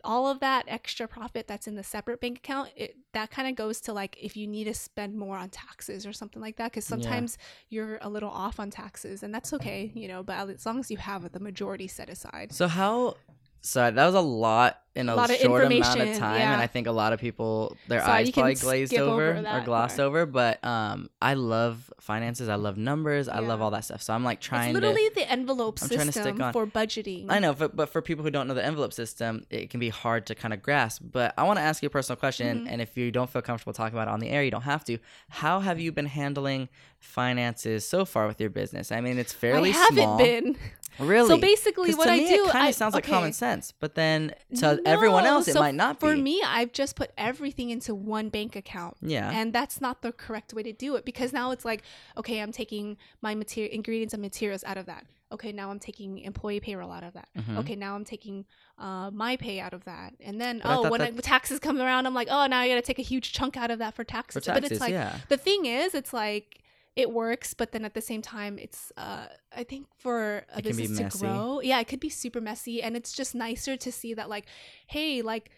all of that extra profit that's in the separate bank account it, that kind of goes to like if you need to spend more on taxes or something like that because Yeah. sometimes you're a little off on taxes and that's okay you know but as long as you have the majority set aside So how? Sorry, that was a lot in a, Lot of short amount of time, yeah. and I think a lot of people their Sorry, eyes probably glazed over, over or glossed part. over. But um, I love finances. I love numbers. I love all that stuff. So I'm like it's trying to. literally the envelope I'm to system for budgeting I know, but, but for people who don't know the envelope system, it can be hard to kind of grasp. But I want to ask you a personal question, Mhm. and if you don't feel comfortable talking about it on the air, you don't have to. How have you been handling finances so far with your business? I mean, it's fairly i haven't small. been Really? so basically, what to i me, do it kind of sounds like common sense, but then to everyone No, else, it so might not be. for me i've just put everything into one bank account yeah. and that's not the correct way to do it because now it's like okay i'm taking my material ingredients and materials out of that okay now i'm taking employee payroll out of that Mhm. okay now i'm taking uh, my pay out of that and then But oh when I, taxes come around i'm like oh now i gotta take a huge chunk out of that for taxes, for but it's like yeah. the thing is it's like it works but then at the same time it's uh i think for a It business to grow. Yeah it could be super messy and it's just nicer to see that like hey like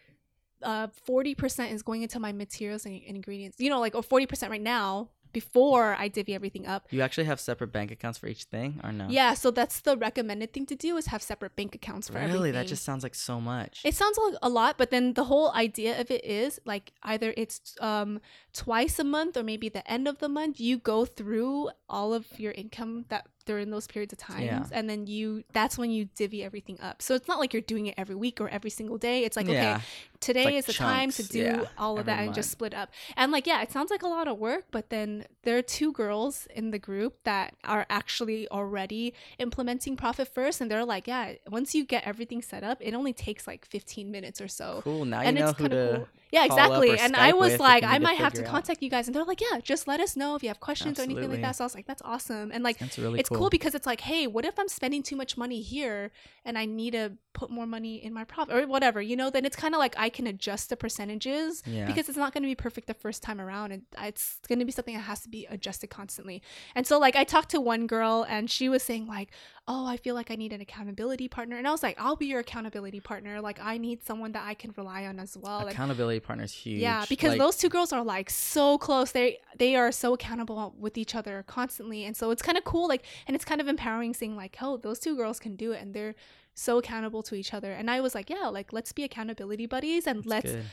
uh 40% is going into my materials and, and ingredients you know like or 40% right now before i divvy everything up You actually have separate bank accounts for each thing, or no? yeah so that's the recommended thing to do is have separate bank accounts for Really, everything that just sounds like so much. it sounds like a lot, but then the whole idea of it is like either it's um twice a month or maybe the end of the month you go through all of your income that during those periods of times Yeah. and then you that's when you divvy everything up so it's not like you're doing it every week or every single day it's like Yeah. okay today like is the time to do yeah, all of that and just split up and like yeah it sounds like a lot of work but then there are two girls in the group that are actually already implementing profit first and they're like yeah once you get everything set up it only takes like 15 minutes or so Cool. Now and you know who to. cool. Yeah, exactly. And I was like, I to might have to figure out. contact you guys, and they're like, yeah, just let us know if you have questions or anything like that. So I was like, that's awesome. And like, really it's cool. cool. because it's like, hey, what if I'm spending too much money here and I need to put more money in my profit or whatever, you know? Then it's kind of like I can adjust the percentages Yeah. because it's not going to be perfect the first time around, and it's going to be something that has to be adjusted constantly. And so like I talked to one girl and she was saying like, oh, I feel like I need an accountability partner, and I was like, I'll be your accountability partner. Like I need someone that I can rely on as well. And Accountability partners huge. yeah, because Like, those two girls are like so close. They they are so accountable with each other constantly, and so it's kind of cool. Like, and it's kind of empowering seeing like, oh, those two girls can do it, and they're so accountable to each other. And I was like, yeah, like let's be accountability buddies, and it's let's good.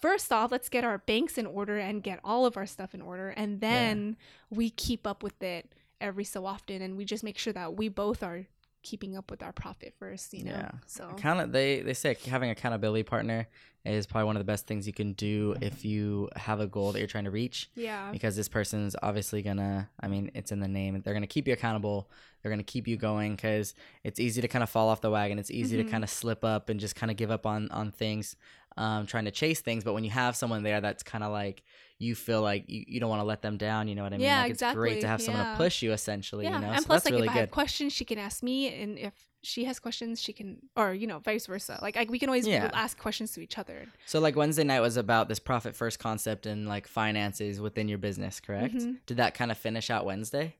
first off, let's get our banks in order and get all of our stuff in order, and then we keep up with it every so often, and we just make sure that we both are keeping up with our profit first. You know, Yeah. so Account- they they say having accountability partner is probably one of the best things you can do if you have a goal that you're trying to reach. Yeah, because this person's obviously gonna i mean it's in the name. They're gonna keep you accountable. They're gonna keep you going because it's easy to kind of fall off the wagon. It's easy Mhm. to kind of slip up and just kind of give up on on things um, trying to chase things. But when you have someone there that's kind of like you feel like you, you don't want to let them down you know what i mean Yeah, like it's great to have someone to push you essentially yeah. you know and so plus, that's like really if I have questions, she can ask me, and if she has questions, she can, or you know, vice versa. Like I, we can always Yeah. ask questions to each other. so like wednesday night was about this profit first concept and like finances within your business correct Mhm. did that kind of finish out wednesday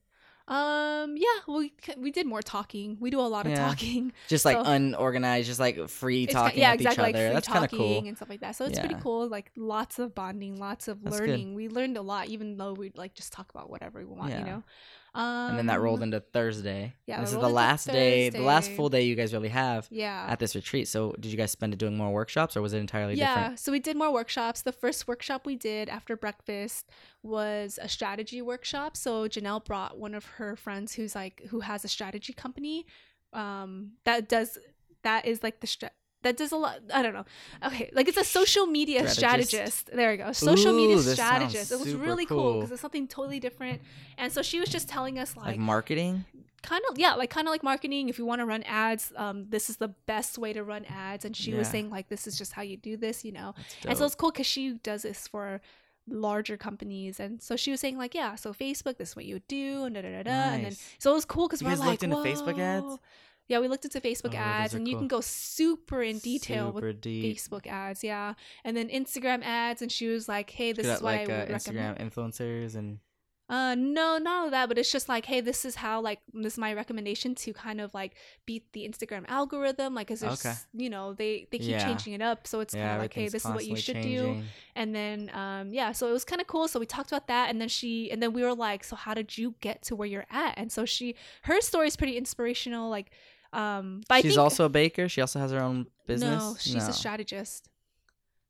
Um, yeah, we we did more talking. We do a lot of Yeah. talking. just like So- unorganized just like free talking yeah, with exactly. each Like other free that's kind of talking cool and stuff like that. So it's pretty cool. Like lots of bonding, lots of That's good. learning. We learned a lot, even though we like just talk about whatever we want. Yeah. You know. Um, and then that rolled into Thursday. yeah, this is the last day, the last full day you guys really have Yeah. at this retreat. So, did you guys spend it doing more workshops, or was it entirely yeah different? Yeah, so we did more workshops the first workshop we did after breakfast was a strategy workshop so janelle brought one of her friends who's like who has a strategy company um that does that is like the that does a lot i don't know. Okay like it's a social media Strategist. strategist, there we go. Social media Ooh, sounds strategist. It was really cool cool. because it's something totally different. And so she was just telling us Like, like marketing. kind of yeah like kind of like marketing. If you want to run ads um this is the best way to run ads. And she was saying like this is just how you do this you know? And so it's cool because she does this for larger companies. And so she was saying like yeah so facebook this is what you would do and da da da da. And then so it was cool because we're like looked into Facebook ads? Yeah we looked into facebook Oh, ads and you can go super in detail Super with deep. facebook ads yeah and then instagram ads and she was like hey this is at, what like i uh, would recommend Instagram influencers and uh no not all that but it's just like hey this is how like this is my recommendation to kind of like beat the instagram algorithm like because there's Okay. you know they they keep Yeah. changing it up so it's yeah, kind of like hey this is what you should do and then um yeah so it was kind of cool so we talked about that and then she and then we were like so how did you get to where you're at and so she her story is pretty inspirational like um but She's think also a baker. She also has her own business. no she's a strategist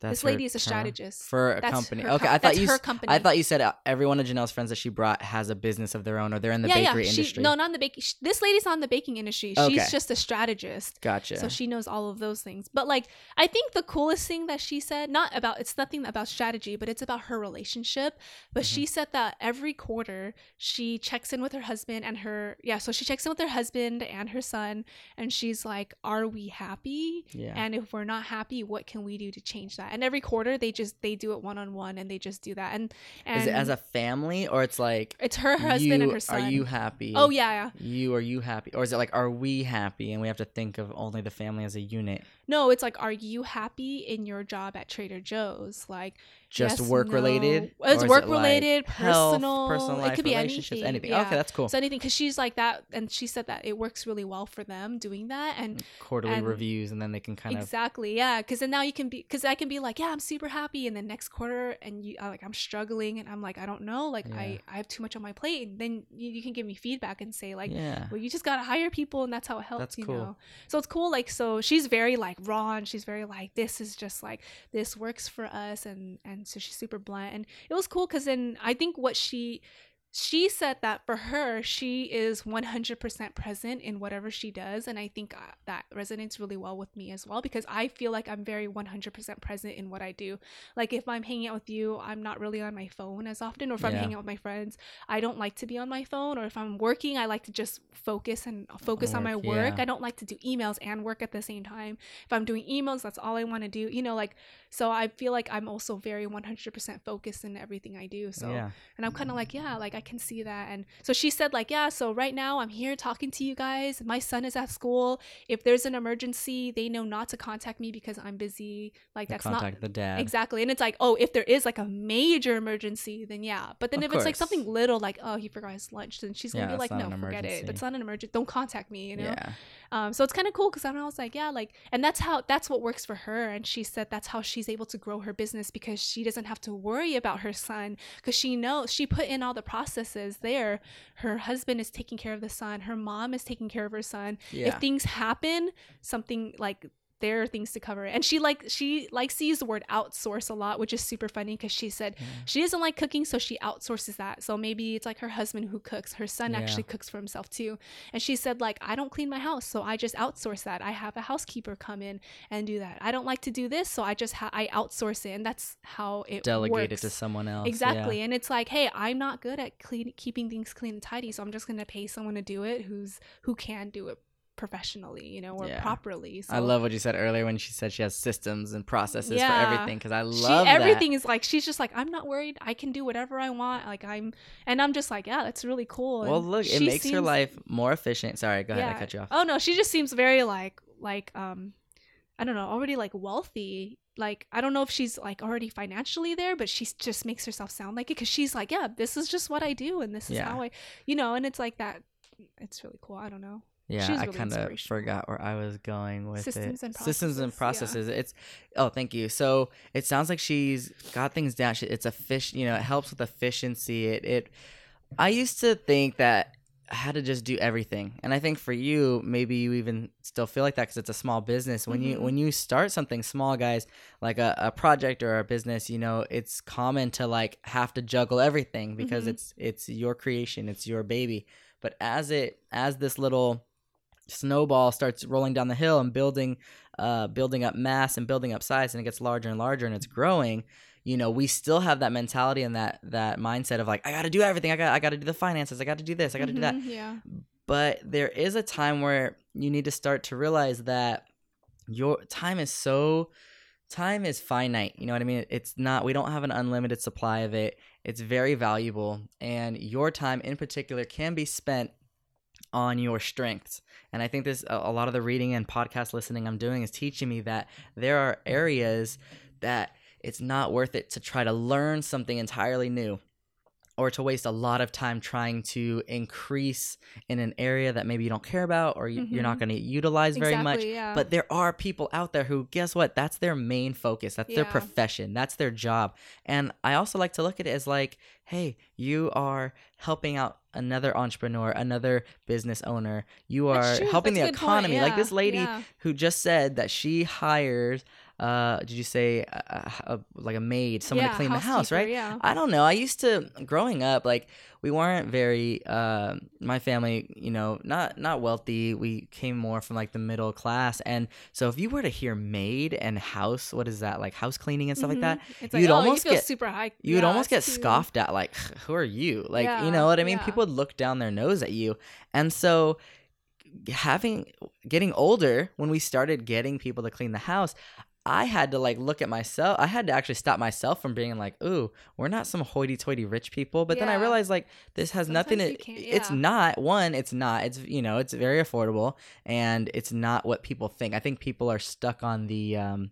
That's this lady is a term? strategist for a That's company. Okay, com- I thought you. her company I thought you said uh, every one of Janelle's friends that she brought has a business of their own, or they're in the yeah bakery yeah industry. she no not in the baking this lady's not in the baking industry Okay. she's just a strategist gotcha. So she knows all of those things. But like I think the coolest thing that she said, not about it's nothing about strategy, but it's about her relationship. But she Mm-hmm. said that every quarter she checks in with her husband and her yeah, so she checks in with her husband and her son and she's like, Are we happy? yeah. And if we're not happy, what can we do to change that? And every quarter they just they do it one on one and they just do that. And and is it as a family or it's like it's her husband and her son. Are you happy? Oh yeah, yeah. You are you happy, or is it like are we happy, and we have to think of only the family as a unit? No, it's like, are you happy in your job at Trader Joe's? Like, Just yes, work related. no. It's work it, like, related, health, personal. personal life, it could be relationships, anything. anything. Yeah. Okay, that's cool. So anything, because she's like that, and she said that it works really well for them doing that, and Quarterly and- reviews, and then they can kind of exactly, yeah. Because then now you can be, because I can be like, yeah, I'm super happy, and then next quarter, and you uh, like, I'm struggling, and I'm like, I don't know, like, Yeah. I I have too much on my plate, and then you, you can give me feedback and say like, yeah. well, you just gotta hire people, and that's how it helps. That's you cool. know. So it's cool. Like, so she's very like raw, and she's very like, this is just like this works for us, and and so she's super blunt, and it was cool because then I think what she she said that for her, she is 100% present in whatever she does. And I think uh, that resonates really well with me as well because I feel like I'm very 100% present in what I do. Like if I'm hanging out with you, I'm not really on my phone as often. Or if I'm hanging out with my friends, I don't like to be on my phone. Or if I'm working, I like to just focus and focus on my Work, work. yeah. I don't like to do emails and work at the same time. If I'm doing emails, that's all I want to do. You know, like, so I feel like I'm also very 100% focused in everything I do. So, yeah. and I'm kind of like, yeah, like I can see that. And so she said, like, yeah, so right now I'm here talking to you guys. My son is at school. If there's an emergency, they know not to contact me because I'm busy. Like, that's contact not the dad. exactly. And it's like, oh, if there is like a major emergency, then yeah. But then Of if it's like something little, like, oh, he forgot his lunch, then she's gonna Yeah, be like, no, forget it. That's not an emergency. Don't contact me, you know? Yeah. Um, so it's kind of cool because I was like, yeah, like, and that's how that's what works for her. And she said that's how she's able to grow her business because she doesn't have to worry about her son because she knows she put in all the processes there. Her husband is taking care of the son. Her mom is taking care of her son. Yeah. If things happen, something like there are things to cover. And she like she likes to use the word outsource a lot, which is super funny because she said she doesn't like cooking, so she outsources that. So maybe it's like her husband who cooks. Her son Yeah. actually cooks for himself too. And she said like I don't clean my house, so I just outsource that. I have a housekeeper come in and do that. I don't like to do this, so I just ha- I outsource it, and that's how it Delegate it to someone else. yeah. Exactly. And it's like, hey, I'm not good at clean keeping things clean and tidy, so I'm just gonna pay someone to do it who's who can do it professionally, you know, or Yeah. properly. So I love what you said earlier when she said she has systems and processes Yeah. for everything because I she love everything is like she's just like I'm not worried. I can do whatever I want. Like I'm, and I'm just like yeah, that's really cool. that. Well, look, it she makes her life more efficient. Sorry, go ahead. I cut you off. Oh no, she just seems very like like um, I don't know, already like wealthy. Like I don't know if she's like already financially there, but she just makes herself sound like it because she's like yeah, this is just what I do and this is Yeah. how I, you know, and it's like that. It's really cool. I don't know. Yeah, She's I kind of forgot where I was going with Systems it. and Systems and processes, processes. It's oh, thank you. So it sounds like she's got things down. She, it's a fish. You know, it helps with efficiency. It it. I used to think that I had to just do everything, and I think for you, maybe you even still feel like that because it's a small business. When you Mhm. when you start something small, guys, like a, a project or a business, you know, it's common to like have to juggle everything because Mhm. it's it's your creation, it's your baby. But as it as this little snowball starts rolling down the hill and building uh building up mass and building up size and it gets larger and larger and it's growing you know we still have that mentality and that that mindset of like i gotta do everything. I got i gotta do the finances. I gotta do this. I gotta do that. Mhm, Yeah. but there is a time where you need to start to realize that your time is so time is finite you know what i mean? It's not we don't have an unlimited supply of it. It's very valuable and your time in particular can be spent on your strengths. And i think this a, lot of the reading and podcast listening i'm doing is teaching me that there are areas that it's not worth it to try to learn something entirely new or to waste a lot of time trying to increase in an area that maybe you don't care about or you, you're not Mhm. going to utilize very much. Yeah. but there are people out there who guess what? That's their main focus. That's their profession. That's their job. And i also like to look at it as like hey you are helping out another entrepreneur another business owner. You are helping That's the a good point, economy. Like this lady yeah. who just said that she hires uh did you say a, a, a- like a maid someone Yeah, to clean the house right yeah. I don't know. I used to growing up like we weren't very uh, my family, you know, not not wealthy. We came more from like the middle class, and so if you were to hear maid and house, what is that like house cleaning and stuff like that? Mhm. It's you'd like, oh, almost you get- super high. You would yeah, almost get too- scoffed at, like, who are you? Like, you know what I mean? yeah. People would look down their nose at you, and so having getting older when we started getting people to clean the house I had to like look at myself. I had to actually stop myself from being like, "Ooh, we're not some hoity-toity rich people." But then I realized like this has nothing to. can't- It's not one. It's not. It's you know. It's very affordable, and it's not what people think. I think people are stuck on the um,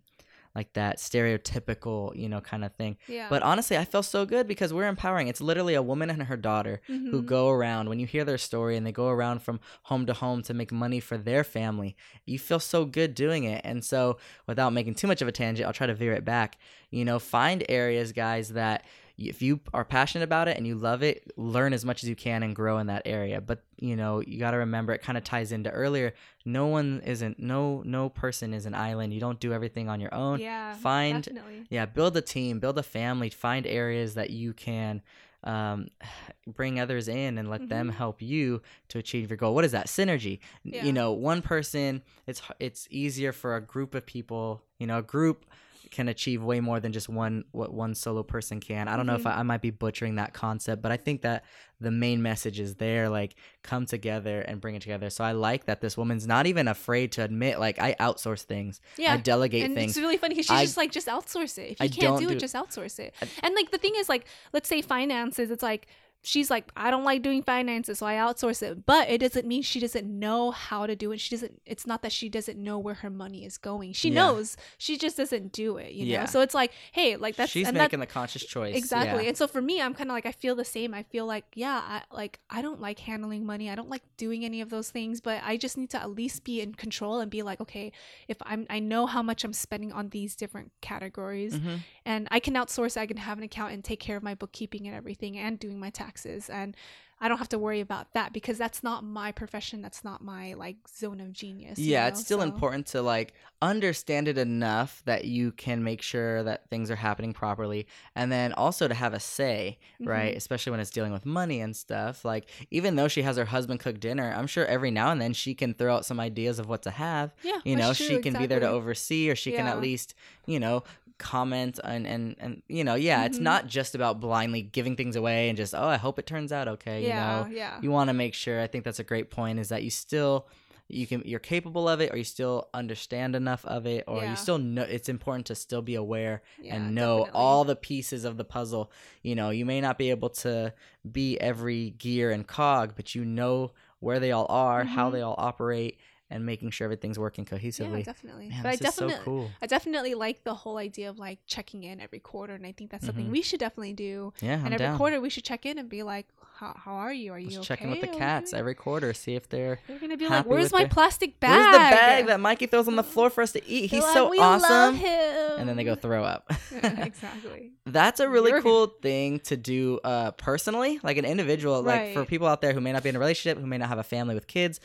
like that stereotypical you know kind of thing. Yeah. But honestly, I feel so good because we're empowering. It's literally a woman and her daughter who Mhm. go around. When you hear their story and they go around from home to home to make money for their family, you feel so good doing it. And so, without making too much of a tangent, I'll try to veer it back. You know, find areas, guys, that if you are passionate about it and you love it, learn as much as you can and grow in that area. But you know, you got to remember it kind of ties into earlier. No one isn't no no person is an island. You don't do everything on your own. yeah. find definitely. yeah, build a team, build a family, find areas that you can um, bring others in and let them Mhm. help you to achieve your goal. What is that synergy? Yeah. You know, one person, it's it's easier for a group of people. You know, a group can achieve way more than just one what one solo person can. I don't know if Mhm. I, I might be butchering that concept, but I think that the main message is there, like come together and bring it together. So I like that this woman's not even afraid to admit, like I outsource things, Yeah. I delegate and things. it's really funny because she's I- just like, just outsource it. If you I can't do, do- it, just outsource it. And like the thing is, like, let's say finances, it's like she's like, I don't like doing finances, so I outsource it. But it doesn't mean she doesn't know how to do it. She doesn't. It's not that she doesn't know where her money is going. She Yeah. knows. She just doesn't do it. You Yeah. know. So it's like, hey, like that's She's and that- making the conscious choice. Exactly. Yeah. And so for me, I'm kind of like I feel the same. I feel like yeah, I like I don't like handling money. I don't like doing any of those things, but I just need to at least be in control and be like, okay, if I'm I know how much I'm spending on these different categories Mhm. and I can outsource, I can have an account and take care of my bookkeeping and everything and doing my taxes and I don't have to worry about that because that's not my profession. That's not my like zone of genius. you yeah know? it's still So- important to like understand it enough that you can make sure that things are happening properly and then also to have a say right Mhm. especially when it's dealing with money and stuff like even though she has her husband cook dinner i'm sure every now and then she can throw out some ideas of what to have Yeah, you know that's she true, can be there to oversee or she can at least you know comment and and and you know yeah it's Mhm. not just about blindly giving things away and just oh i hope it turns out okay Yeah, you know yeah. you want to make sure i think that's a great point is that you still you can you're capable of it or you still understand enough of it or Yeah. you still know it's important to still be aware Yeah, and know definitely. all the pieces of the puzzle you know you may not be able to be every gear and cog but you know where they all are how Mhm. they all operate and making sure everything's working cohesively Yeah, definitely. Man, but I is so definitely, cool I definitely like the whole idea of like checking in every quarter, and I think that's something Mhm. we should definitely do. yeah i'm and every down quarter, we should check in and be like, "How, how are you? Are you just okay?" checking with the cats every quarter see if they're They're gonna be like, "Where's my their- plastic bag? where's the bag that mikey throws on the floor for us to eat he's like, so "We love awesome him." and then they go throw up exactly. That's a really You're cool thing to do uh, personally, like an individual. Like for people out there who may not be in a relationship, who may not have a family with kids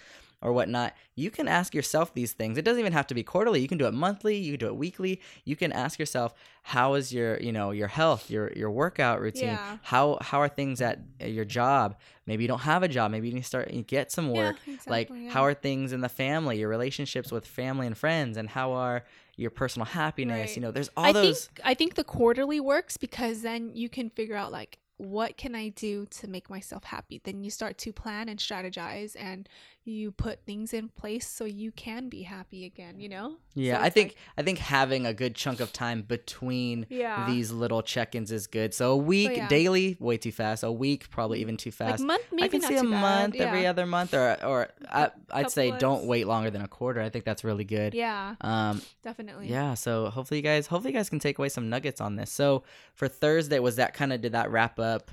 or whatnot, you can ask yourself these things. It doesn't even have to be quarterly. You can do it monthly. You can do it weekly. You can ask yourself, how is your, you know, your health, your your workout routine? Yeah. How how are things at your job? Maybe you don't have a job. Maybe you need to start get some work. Yeah, like yeah. how are things in the family, your relationships with family and friends, and how are your personal happiness? Right. You know, there's all I those. think I think the quarterly works because then you can figure out like what can I do to make myself happy. Then you start to plan and strategize and you put things in place so you can be happy again, you know? Yeah, So I think like- I think having a good chunk of time between Yeah. these little check-ins is good. So a week yeah. daily, way too fast. A week, probably even too like fast. month maybe I can see a bad, month every other month, or or I, I'd say couple don't wait longer than a quarter. I think that's really good. Yeah, Um, definitely. yeah. So hopefully you guys, hopefully you guys can take away some nuggets on this. So for Thursday, was that kind of did that wrap up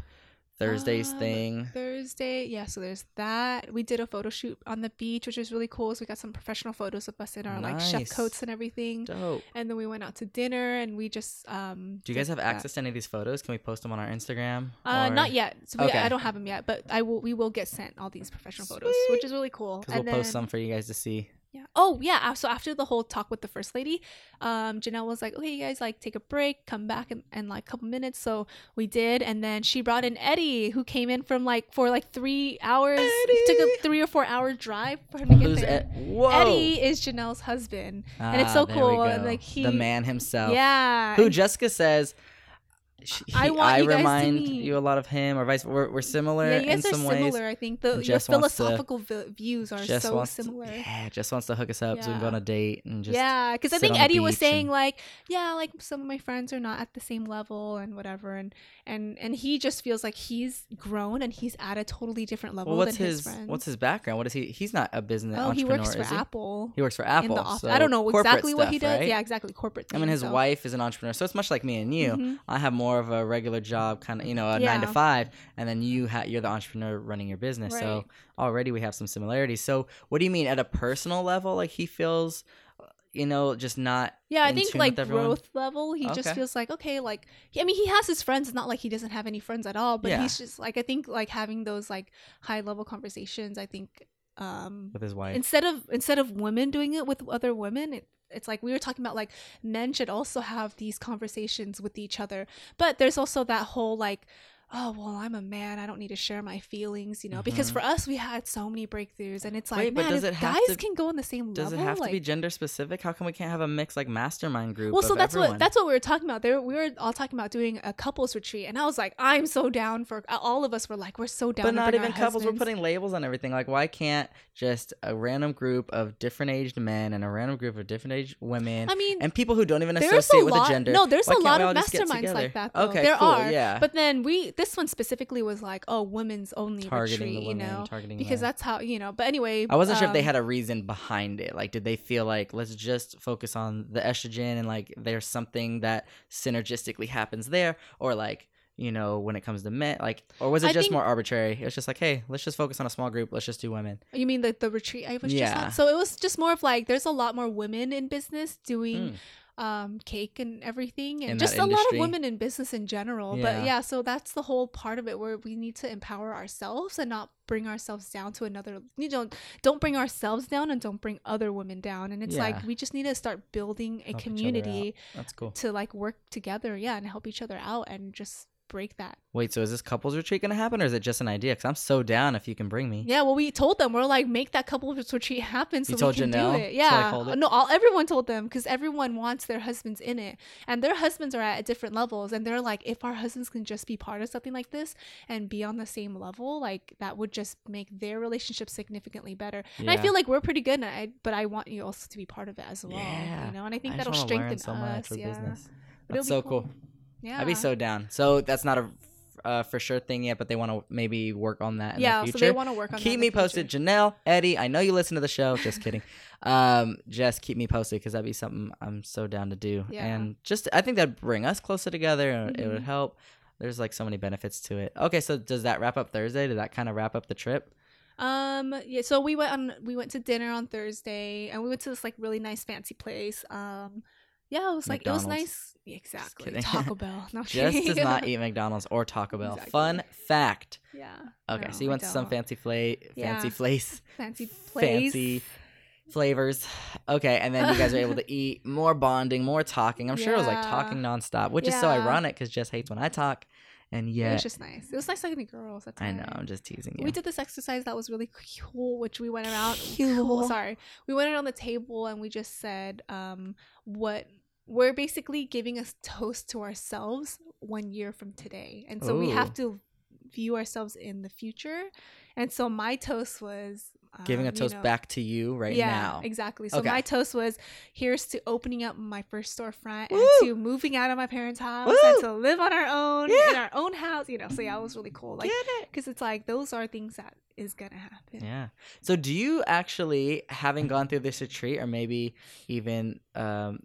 Thursday's Um, thing? Thursday, yeah. So there's that. We did a photo shoot on the beach, which was really cool. So we got some professional photos of us in our like chef coats and everything. Dope. And then we went out to dinner, and we just um. Do you guys have that. access to any of these photos? Can we post them on our Instagram? Uh, Or- not yet. So we, Okay. I don't have them yet, but I will. We will get sent all these professional photos, which is really cool. Because we'll And post some for you guys to see. Yeah. Oh yeah. So after the whole talk with the first lady, um, Janelle was like, "Okay, you guys like take a break, come back in, in like a couple minutes." So we did, and then she brought in Eddie, who came in from like for like three hours. It took a three or four hour drive for him to get Who's there. Ed- Whoa. Eddie is Janelle's husband, and it's Ah, so cool. Like he, the man himself. yeah, Who and- Jessica says. I I, want you guys to remind meet. you a lot of him, or vice. We're, we're similar yeah, you in guys are some similar. ways. I think the your wants to- philosophical views are so wants similar. yeah, just wants to hook us up so we can go on a date and just. yeah, because I think Eddie was saying and- like, yeah, like some of my friends are not at the same level and whatever, and and and he just feels like he's grown and he's at a totally different level Well, what's than his, his, friends. what's his background? What is he? He's not a business oh, he works for? Apple. He works for Apple. in the office. so I don't know exactly what he does. right? Yeah, exactly corporate. I mean, his so- wife is an entrepreneur, so it's much like me and you. Mhm. I have more of a regular job, kind of, you know, a nine to five, and then you ha- you're the entrepreneur running your business. So already we have some similarities. So what do you mean at a personal level? Like he feels, uh, you know, just not. Yeah, I think like growth level, he just feels like okay, like I mean, he has his friends. It's not like he doesn't have any friends at all, but Yeah. he's just like I think like having those like high level conversations. I think um with his wife. instead of instead of women doing it with other women it, it's like we were talking about like men should also have these conversations with each other but there's also that whole like oh well i'm a man i don't need to share my feelings you know because Mhm. for us we had so many breakthroughs and it's like Wait, but man does it guys to- can go on the same room. Does level it have to be gender specific? How come we can't have a mixed like mastermind group? well so that's everyone? what that's what we were talking about there we were all talking about doing a couples retreat and i was like i'm so down for all of us were like we're so down But not even couples. We're putting labels on everything. Like, why can't just a random group of different aged men and a random group of different aged women i mean and people who don't even associate a with lot a gender? no there's why a lot of all just get masterminds like that though. Okay, there cool. are Yeah, but then we this one specifically was like oh women's only targeting retreat the you know targeting because the- that's how you know but anyway I wasn't sure if they um, had a reason behind it. Like, did they feel like let's just focus on the estrogen and like there's something that synergistically happens there, or like you know when it comes to men, like, or was it I just think- more arbitrary? It was just like, hey, let's just focus on a small group. Let's just do women. You mean the the retreat I was just Yeah. on? So it was just more of like there's a lot more women in business doing Mm. Um cake and everything and In just a lot of women in business in general. Yeah. But yeah, so that's the whole part of it where we need to empower ourselves and not bring ourselves down to another you know don't bring ourselves down and don't bring other women down. And it's Yeah. like we just need to start building a Help community That's cool. to like work together, yeah, and help each other out and just break that. Wait, so is this couples retreat gonna happen, or is it just an idea? Because I'm so down if you can bring me. Yeah, well, we told them we're like make that couple retreat happen so You we can Janelle do it. Yeah, hold it? no, all everyone told them because everyone wants their husbands in it, and their husbands are at different levels, and they're like, if our husbands can just be part of something like this and be on the same level, like that would just make their relationship significantly better. And I feel like we're pretty good, it, but I want you also to be part of it as well. Yeah. You know, and I think I that'll strengthen so us. yeah, business. That's so be cool. Yeah, I'd be so down. So that's not a uh, for sure thing yet, but they want to maybe work on that in yeah. the So they want to work on. keep me future. posted, Janelle, Eddie. I know you listen to the show. Just kidding. Um, just keep me posted because that'd be something I'm so down to do. Yeah. And just I think that'd bring us closer together, and it would Mhm. help. There's like so many benefits to it. Okay, so does that wrap up Thursday? Did that kind of wrap up the trip? Um yeah, so we went on we went to dinner on Thursday and we went to this like really nice fancy place. Um yeah, it was like it was nice. Exactly. kidding. Taco Bell. No Just kidding. does not eat McDonald's or Taco Bell. Exactly. Fun fact. Yeah. Okay, No, so you went to some fancy fla- fancy Yeah. place, fancy place. fancy flavors. Okay, and then you guys are able to eat more bonding, more talking. I'm sure it was like talking nonstop, which is so ironic because Jess hates when I talk, and yeah, It was just nice. It was nice talking to girls. That's I know. I'm just teasing you. We did this exercise that was really cool, which we went around. Cool. Cool. Sorry, we went around the table and we just said, um, what we're basically giving a toast to ourselves one year from today, and so we have to view ourselves in the future. And so my toast was Giving a um, you toast know- back to you right yeah, now. exactly. So Okay. my toast was here's to opening up my first storefront and to moving out of my parents' house Woo! and to live on our own Yeah. in our own house. You know, so yeah, it was really cool. Like, Get it? because it's like those are things that is gonna happen. Yeah. So do you actually, having gone through this retreat, or maybe even um,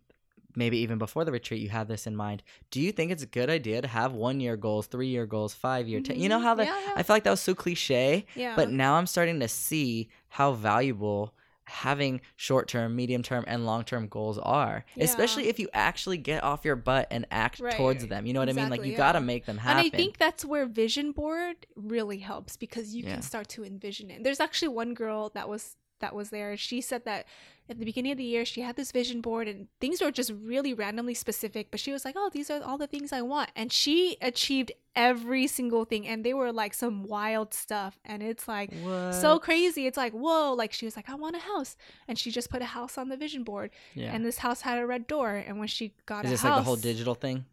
maybe even before the retreat, you had this in mind? Do you think it's a good idea to have one year goals, three year goals, five year? ten? You know Mhm. how that yeah, yeah. I feel like that was so cliche, yeah. but now I'm starting to see how valuable having short term, medium term, and long term goals are. Especially if you actually get off your butt and act Right. towards them. You know what I mean? Like Exactly, you gotta make them happen. and. I think that's where vision board really helps because you Yeah. can start to envision it. There's actually one girl that was that was there. She said that at the beginning of the year she had this vision board and things were just really randomly specific, but she was like, "Oh, these are all the things I want." And she achieved every single thing and they were like some wild stuff and it's like so crazy. It's like, "Whoa, like she was like, "I want a house." And she just put a house on the vision board yeah. and this house had a red door and when she got Is a this house like the whole digital thing?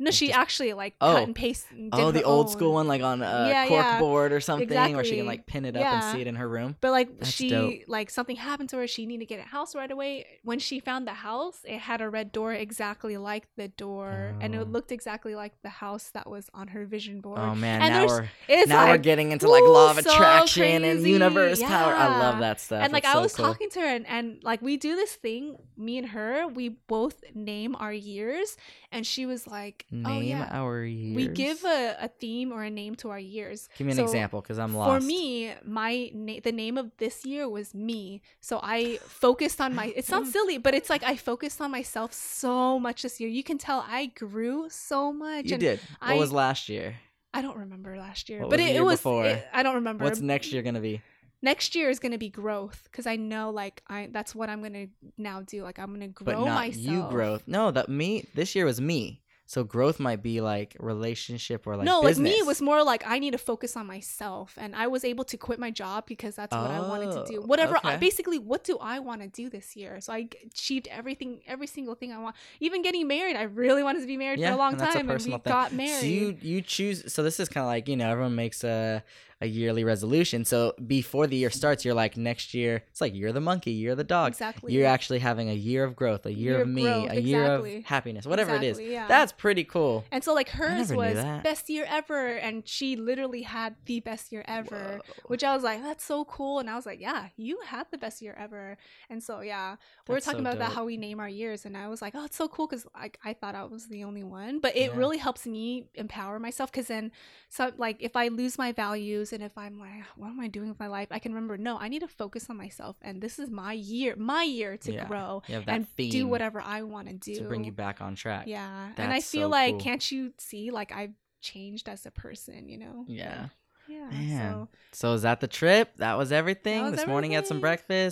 No, she just- actually like Oh. cut and paste and Oh, the old own. school one, like on a Yeah, cork yeah. board or something, where she can like pin it up and see it in her room. But like That's she dope. like something happened to her, she needed to get a house right away. When she found the house, it had a red door exactly like the door, and Oh. it looked exactly like the house that was on her vision board. Oh man, And now we're it's now we're getting into like law of so attraction and universe power. I love that stuff. and like It's I so was cool. talking to her, and, and like we do this thing, me and her, we both name our years, and she was like, Oh, name "Oh yeah." our years. We give a, a theme or a name to our years. Give me an So, example, because I'm lost. For me, my na- the name of this year was me. So I focused on my. It sounds silly, but it's like I focused on myself so much this year. You can tell I grew so much. you and did. What I- was last year? I don't remember last year, What but was it, the it was. before? it- I don't remember. What's next year gonna be? Next year is gonna be growth because I know like I that's what I'm gonna now do. Like I'm gonna grow But not myself. you growth. No, that me. This year was me. So growth might be like relationship or like no, business. like me, it was more like I need to focus on myself, and I was able to quit my job because that's what I wanted to do. Oh, Whatever, I, basically, what do I want to do this year? So I achieved everything, every single thing I want. Even getting married, I really wanted to be married yeah, for a long and that's a time, and we thing. got married. So you you choose. So this is kind of like you know everyone makes a a yearly resolution. So before the year starts, you're like next year. It's like you're the monkey, you're the dog. exactly. You're actually having a year of growth, a year, Year of me, growth, a year exactly. of happiness, whatever it is. Yeah. That's pretty cool. And so like hers was best year ever and she literally had the best year ever, Whoa. which I was like that's so cool and I was like yeah, you had the best year ever. And so yeah, we were talking so about that how we name our years and I was like, "Oh, it's so cool cuz like I thought I was the only one." But it Yeah. really helps me empower myself cuz then so like if I lose my values and if I'm like, what am I doing with my life? I can remember, no, I need to focus on myself and this is my year, my year to Yeah. grow that and do whatever I want to do to bring you back on track. yeah. and I feel so like, cool. can't you see, like, I've changed as a person, you know? Yeah. Yeah. Man. So, So is that the trip? That was everything. was this morning had some everything.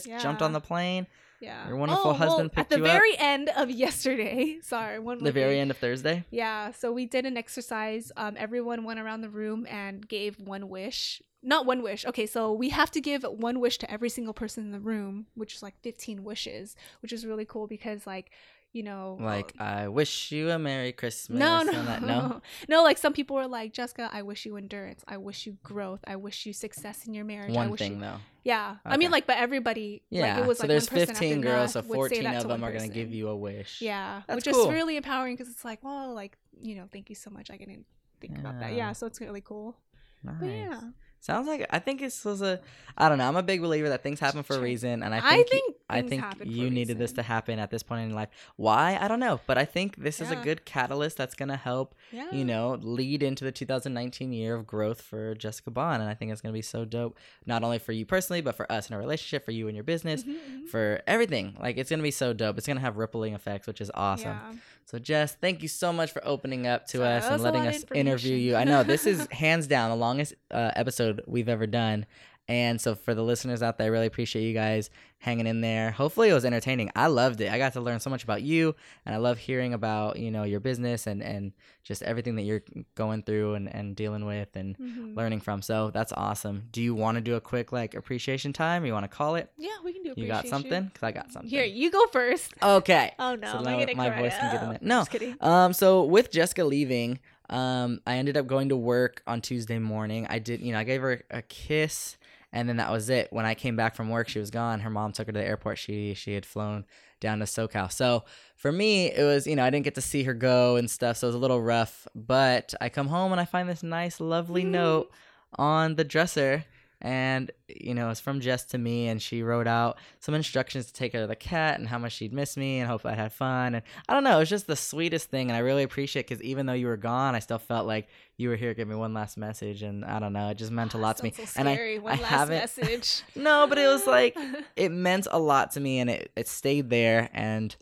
breakfast, jumped on the plane. Yeah. Your wonderful Oh, husband well, picked At the you up? very end of yesterday, sorry, one The very end of Thursday. Yeah. So we did an exercise. Um, everyone went around the room and gave one wish. Not one wish. Okay, so we have to give one wish to every single person in the room, which is like 15 wishes, which is really cool because, like, you know, oh, Like I wish you a Merry Christmas. No, no, that- no. no. Like some people were like, Jessica, I wish you endurance. I wish you growth. I wish you success in your marriage. I One wish thing you... though. Yeah, I mean, like, but everybody. Yeah. Like, it was so like there's one 15 girls, so math would say 14 of them are gonna give you a wish. Yeah, That's which cool. is really empowering because it's like, well, like you know, thank you so much. I didn't think about that. Yeah. Yeah, so it's really cool. Nice. But yeah, Sounds like I think this was a. I don't know. I'm a big believer that things happen for a reason, and I I think think I think you needed this to happen at this point in life. Why? I don't know, but I think this is a good catalyst that's gonna help yeah, you know, lead into the 2019 year of growth for Jessica Bond. And I think it's going to be so dope, not only for you personally, but for us in a relationship, for you and your business, Mhm, mhm. for everything. Like, it's going to be so dope. It's going to have rippling effects, which is awesome. Yeah. So, Jess, thank you so much for opening up to us and letting us interview you. I know this is hands down the longest uh, episode we've ever done. And so, for the listeners out there, I really appreciate you guys hanging in there. Hopefully, it was entertaining. I loved it. I got to learn so much about you, and I love hearing about you know your business and and just everything that you're going through and and dealing with and Mhm. learning from. So that's awesome. Do you want to do a quick like appreciation time? You want to call it? Yeah, we can do. You got something? Because I got something. Here, you go first. Okay. Oh no, So now my voice can get in it. No. just kidding. Um, so with Jessica leaving, um, I ended up going to work on Tuesday morning. I did, you know, I gave her a kiss, and then that was it. When I came back from work, she was gone. Her mom took her to the airport. She she had flown down to SoCal. So for me, it was, you know, I didn't get to see her go and stuff, so it was a little rough. But I come home and I find this nice, lovely Mm. note on the dresser. And you know, it's from Jess to me, and she wrote out some instructions to take care of the cat and how much she'd miss me and hope I'd had fun. And I don't know, it was just the sweetest thing, and I really appreciate because even though you were gone, I still felt like you were here, give me one last message, and I don't know, it just meant a ah, lot to me. So and I, scary. One I last haven't. message. No, but it was like it meant a lot to me, and it it stayed there, and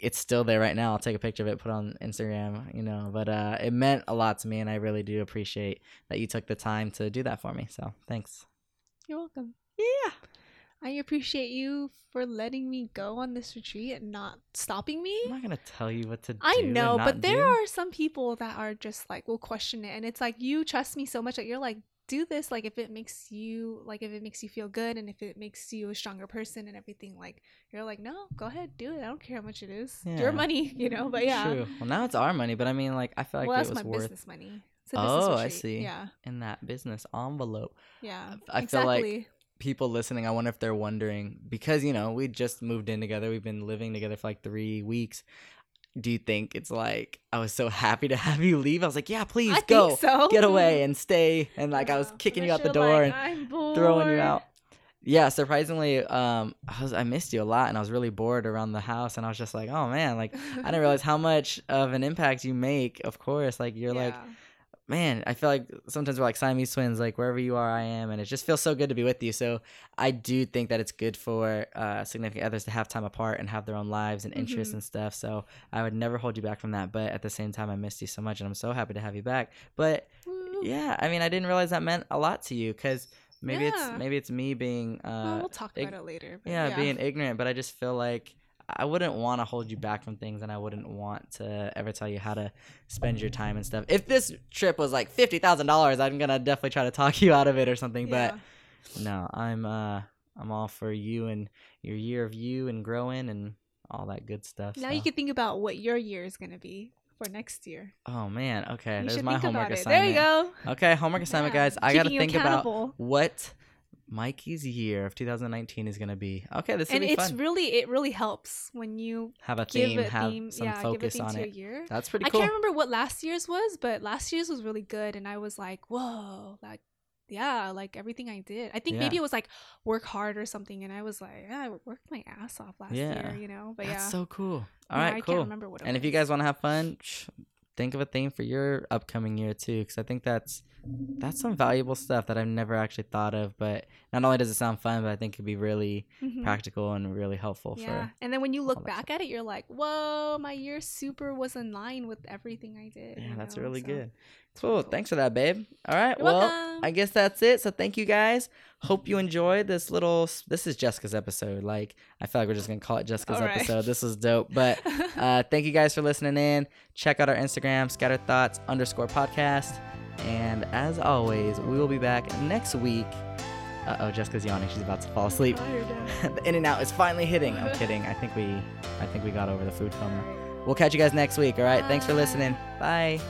it's still there right now. I'll take a picture of it, put it on Instagram, you know. But uh, it meant a lot to me, and I really do appreciate that you took the time to do that for me. So thanks. You're welcome. Yeah. I appreciate you for letting me go on this retreat and not stopping me. I'm not gonna tell you what to do. I know, but there do. are some people that are just like will question it, and it's like you trust me so much that you're like, do this, like if it makes you like if it makes you feel good and if it makes you a stronger person and everything, like you're like, no, go ahead, do it. I don't care how much it is. Yeah. Your money, you know. But yeah, True. Well, now it's our money, but I mean, like, I feel like well, it that's was my worth business money. Business Oh, I see. Yeah, in that business envelope. yeah. I feel like exactly. people listening, I wonder if they're wondering because you know we just moved in together. We've been living together for like three weeks. Do you think it's like I was so happy to have you leave? I was like, yeah, please I go, so. get away and stay. And like I was kicking you out the door like, and throwing you out. Yeah, surprisingly, um, I was I missed you a lot, and I was really bored around the house, and I was just like, oh man, like I didn't realize how much of an impact you make. Of course, like you're like Yeah. Man, I feel like sometimes we're like Siamese twins, like wherever you are, I am, and it just feels so good to be with you. So I do think that it's good for uh, significant others to have time apart and have their own lives and interests Mhm. and stuff. So I would never hold you back from that. But at the same time, I missed you so much, and I'm so happy to have you back. But Woo. yeah, I mean, I didn't realize that meant a lot to you because maybe Yeah. it's maybe it's me being well, uh, we'll talk ig- about it later. but yeah, being ignorant. But I just feel like I wouldn't want to hold you back from things, and I wouldn't want to ever tell you how to spend your time and stuff. If this trip was like fifty thousand dollars, I'm gonna definitely try to talk you out of it or something. Yeah. But no, I'm uh, I'm all for you and your year of you and growing and all that good stuff. now so. you can think about what your year is gonna be for next year. Oh man, okay. you There's my homework assignment. There you go. Okay, homework assignment, Yeah, guys. I gotta think about what Mikey's year of 2019 is gonna be. Okay, this and it's fun. really it really helps when you have a give theme, a have theme, some yeah, give a focus theme on to a it. year. That's pretty cool. I can't remember what last year's was, but last year's was really good, and I was like, whoa, like. Yeah, like everything I did. I think Yeah. maybe it was like work hard or something, and I was like, yeah, I worked my ass off last Yeah. year, you know. But That's yeah, so cool. All right, I cool. can't remember what it And if you guys want to have fun, think of a theme for your upcoming year too, because I think that's that's some valuable stuff that I've never actually thought of. But not only does it sound fun, but I think it'd be really Mhm. practical and really helpful Yeah, for. and then when you look back at it, you're like, "Whoa, my year super was in line with everything I did." Yeah, that's know? really So- good. Cool. Thanks for that, babe. All right. You're well, welcome. I guess that's it. So thank you guys. Hope you enjoyed this little. This is Jessica's episode. Like I feel like we're just gonna call it Jessica's right. episode. This was dope. But uh, thank you guys for listening in. Check out our Instagram, Scattered Thoughts underscore podcast. And as always, we will be back next week. Uh oh, Jessica's yawning. She's about to fall asleep. the In-N-Out is finally hitting. I'm kidding. I think we, I think we got over the food coma. We'll catch you guys next week. All right. Thanks for listening. Bye.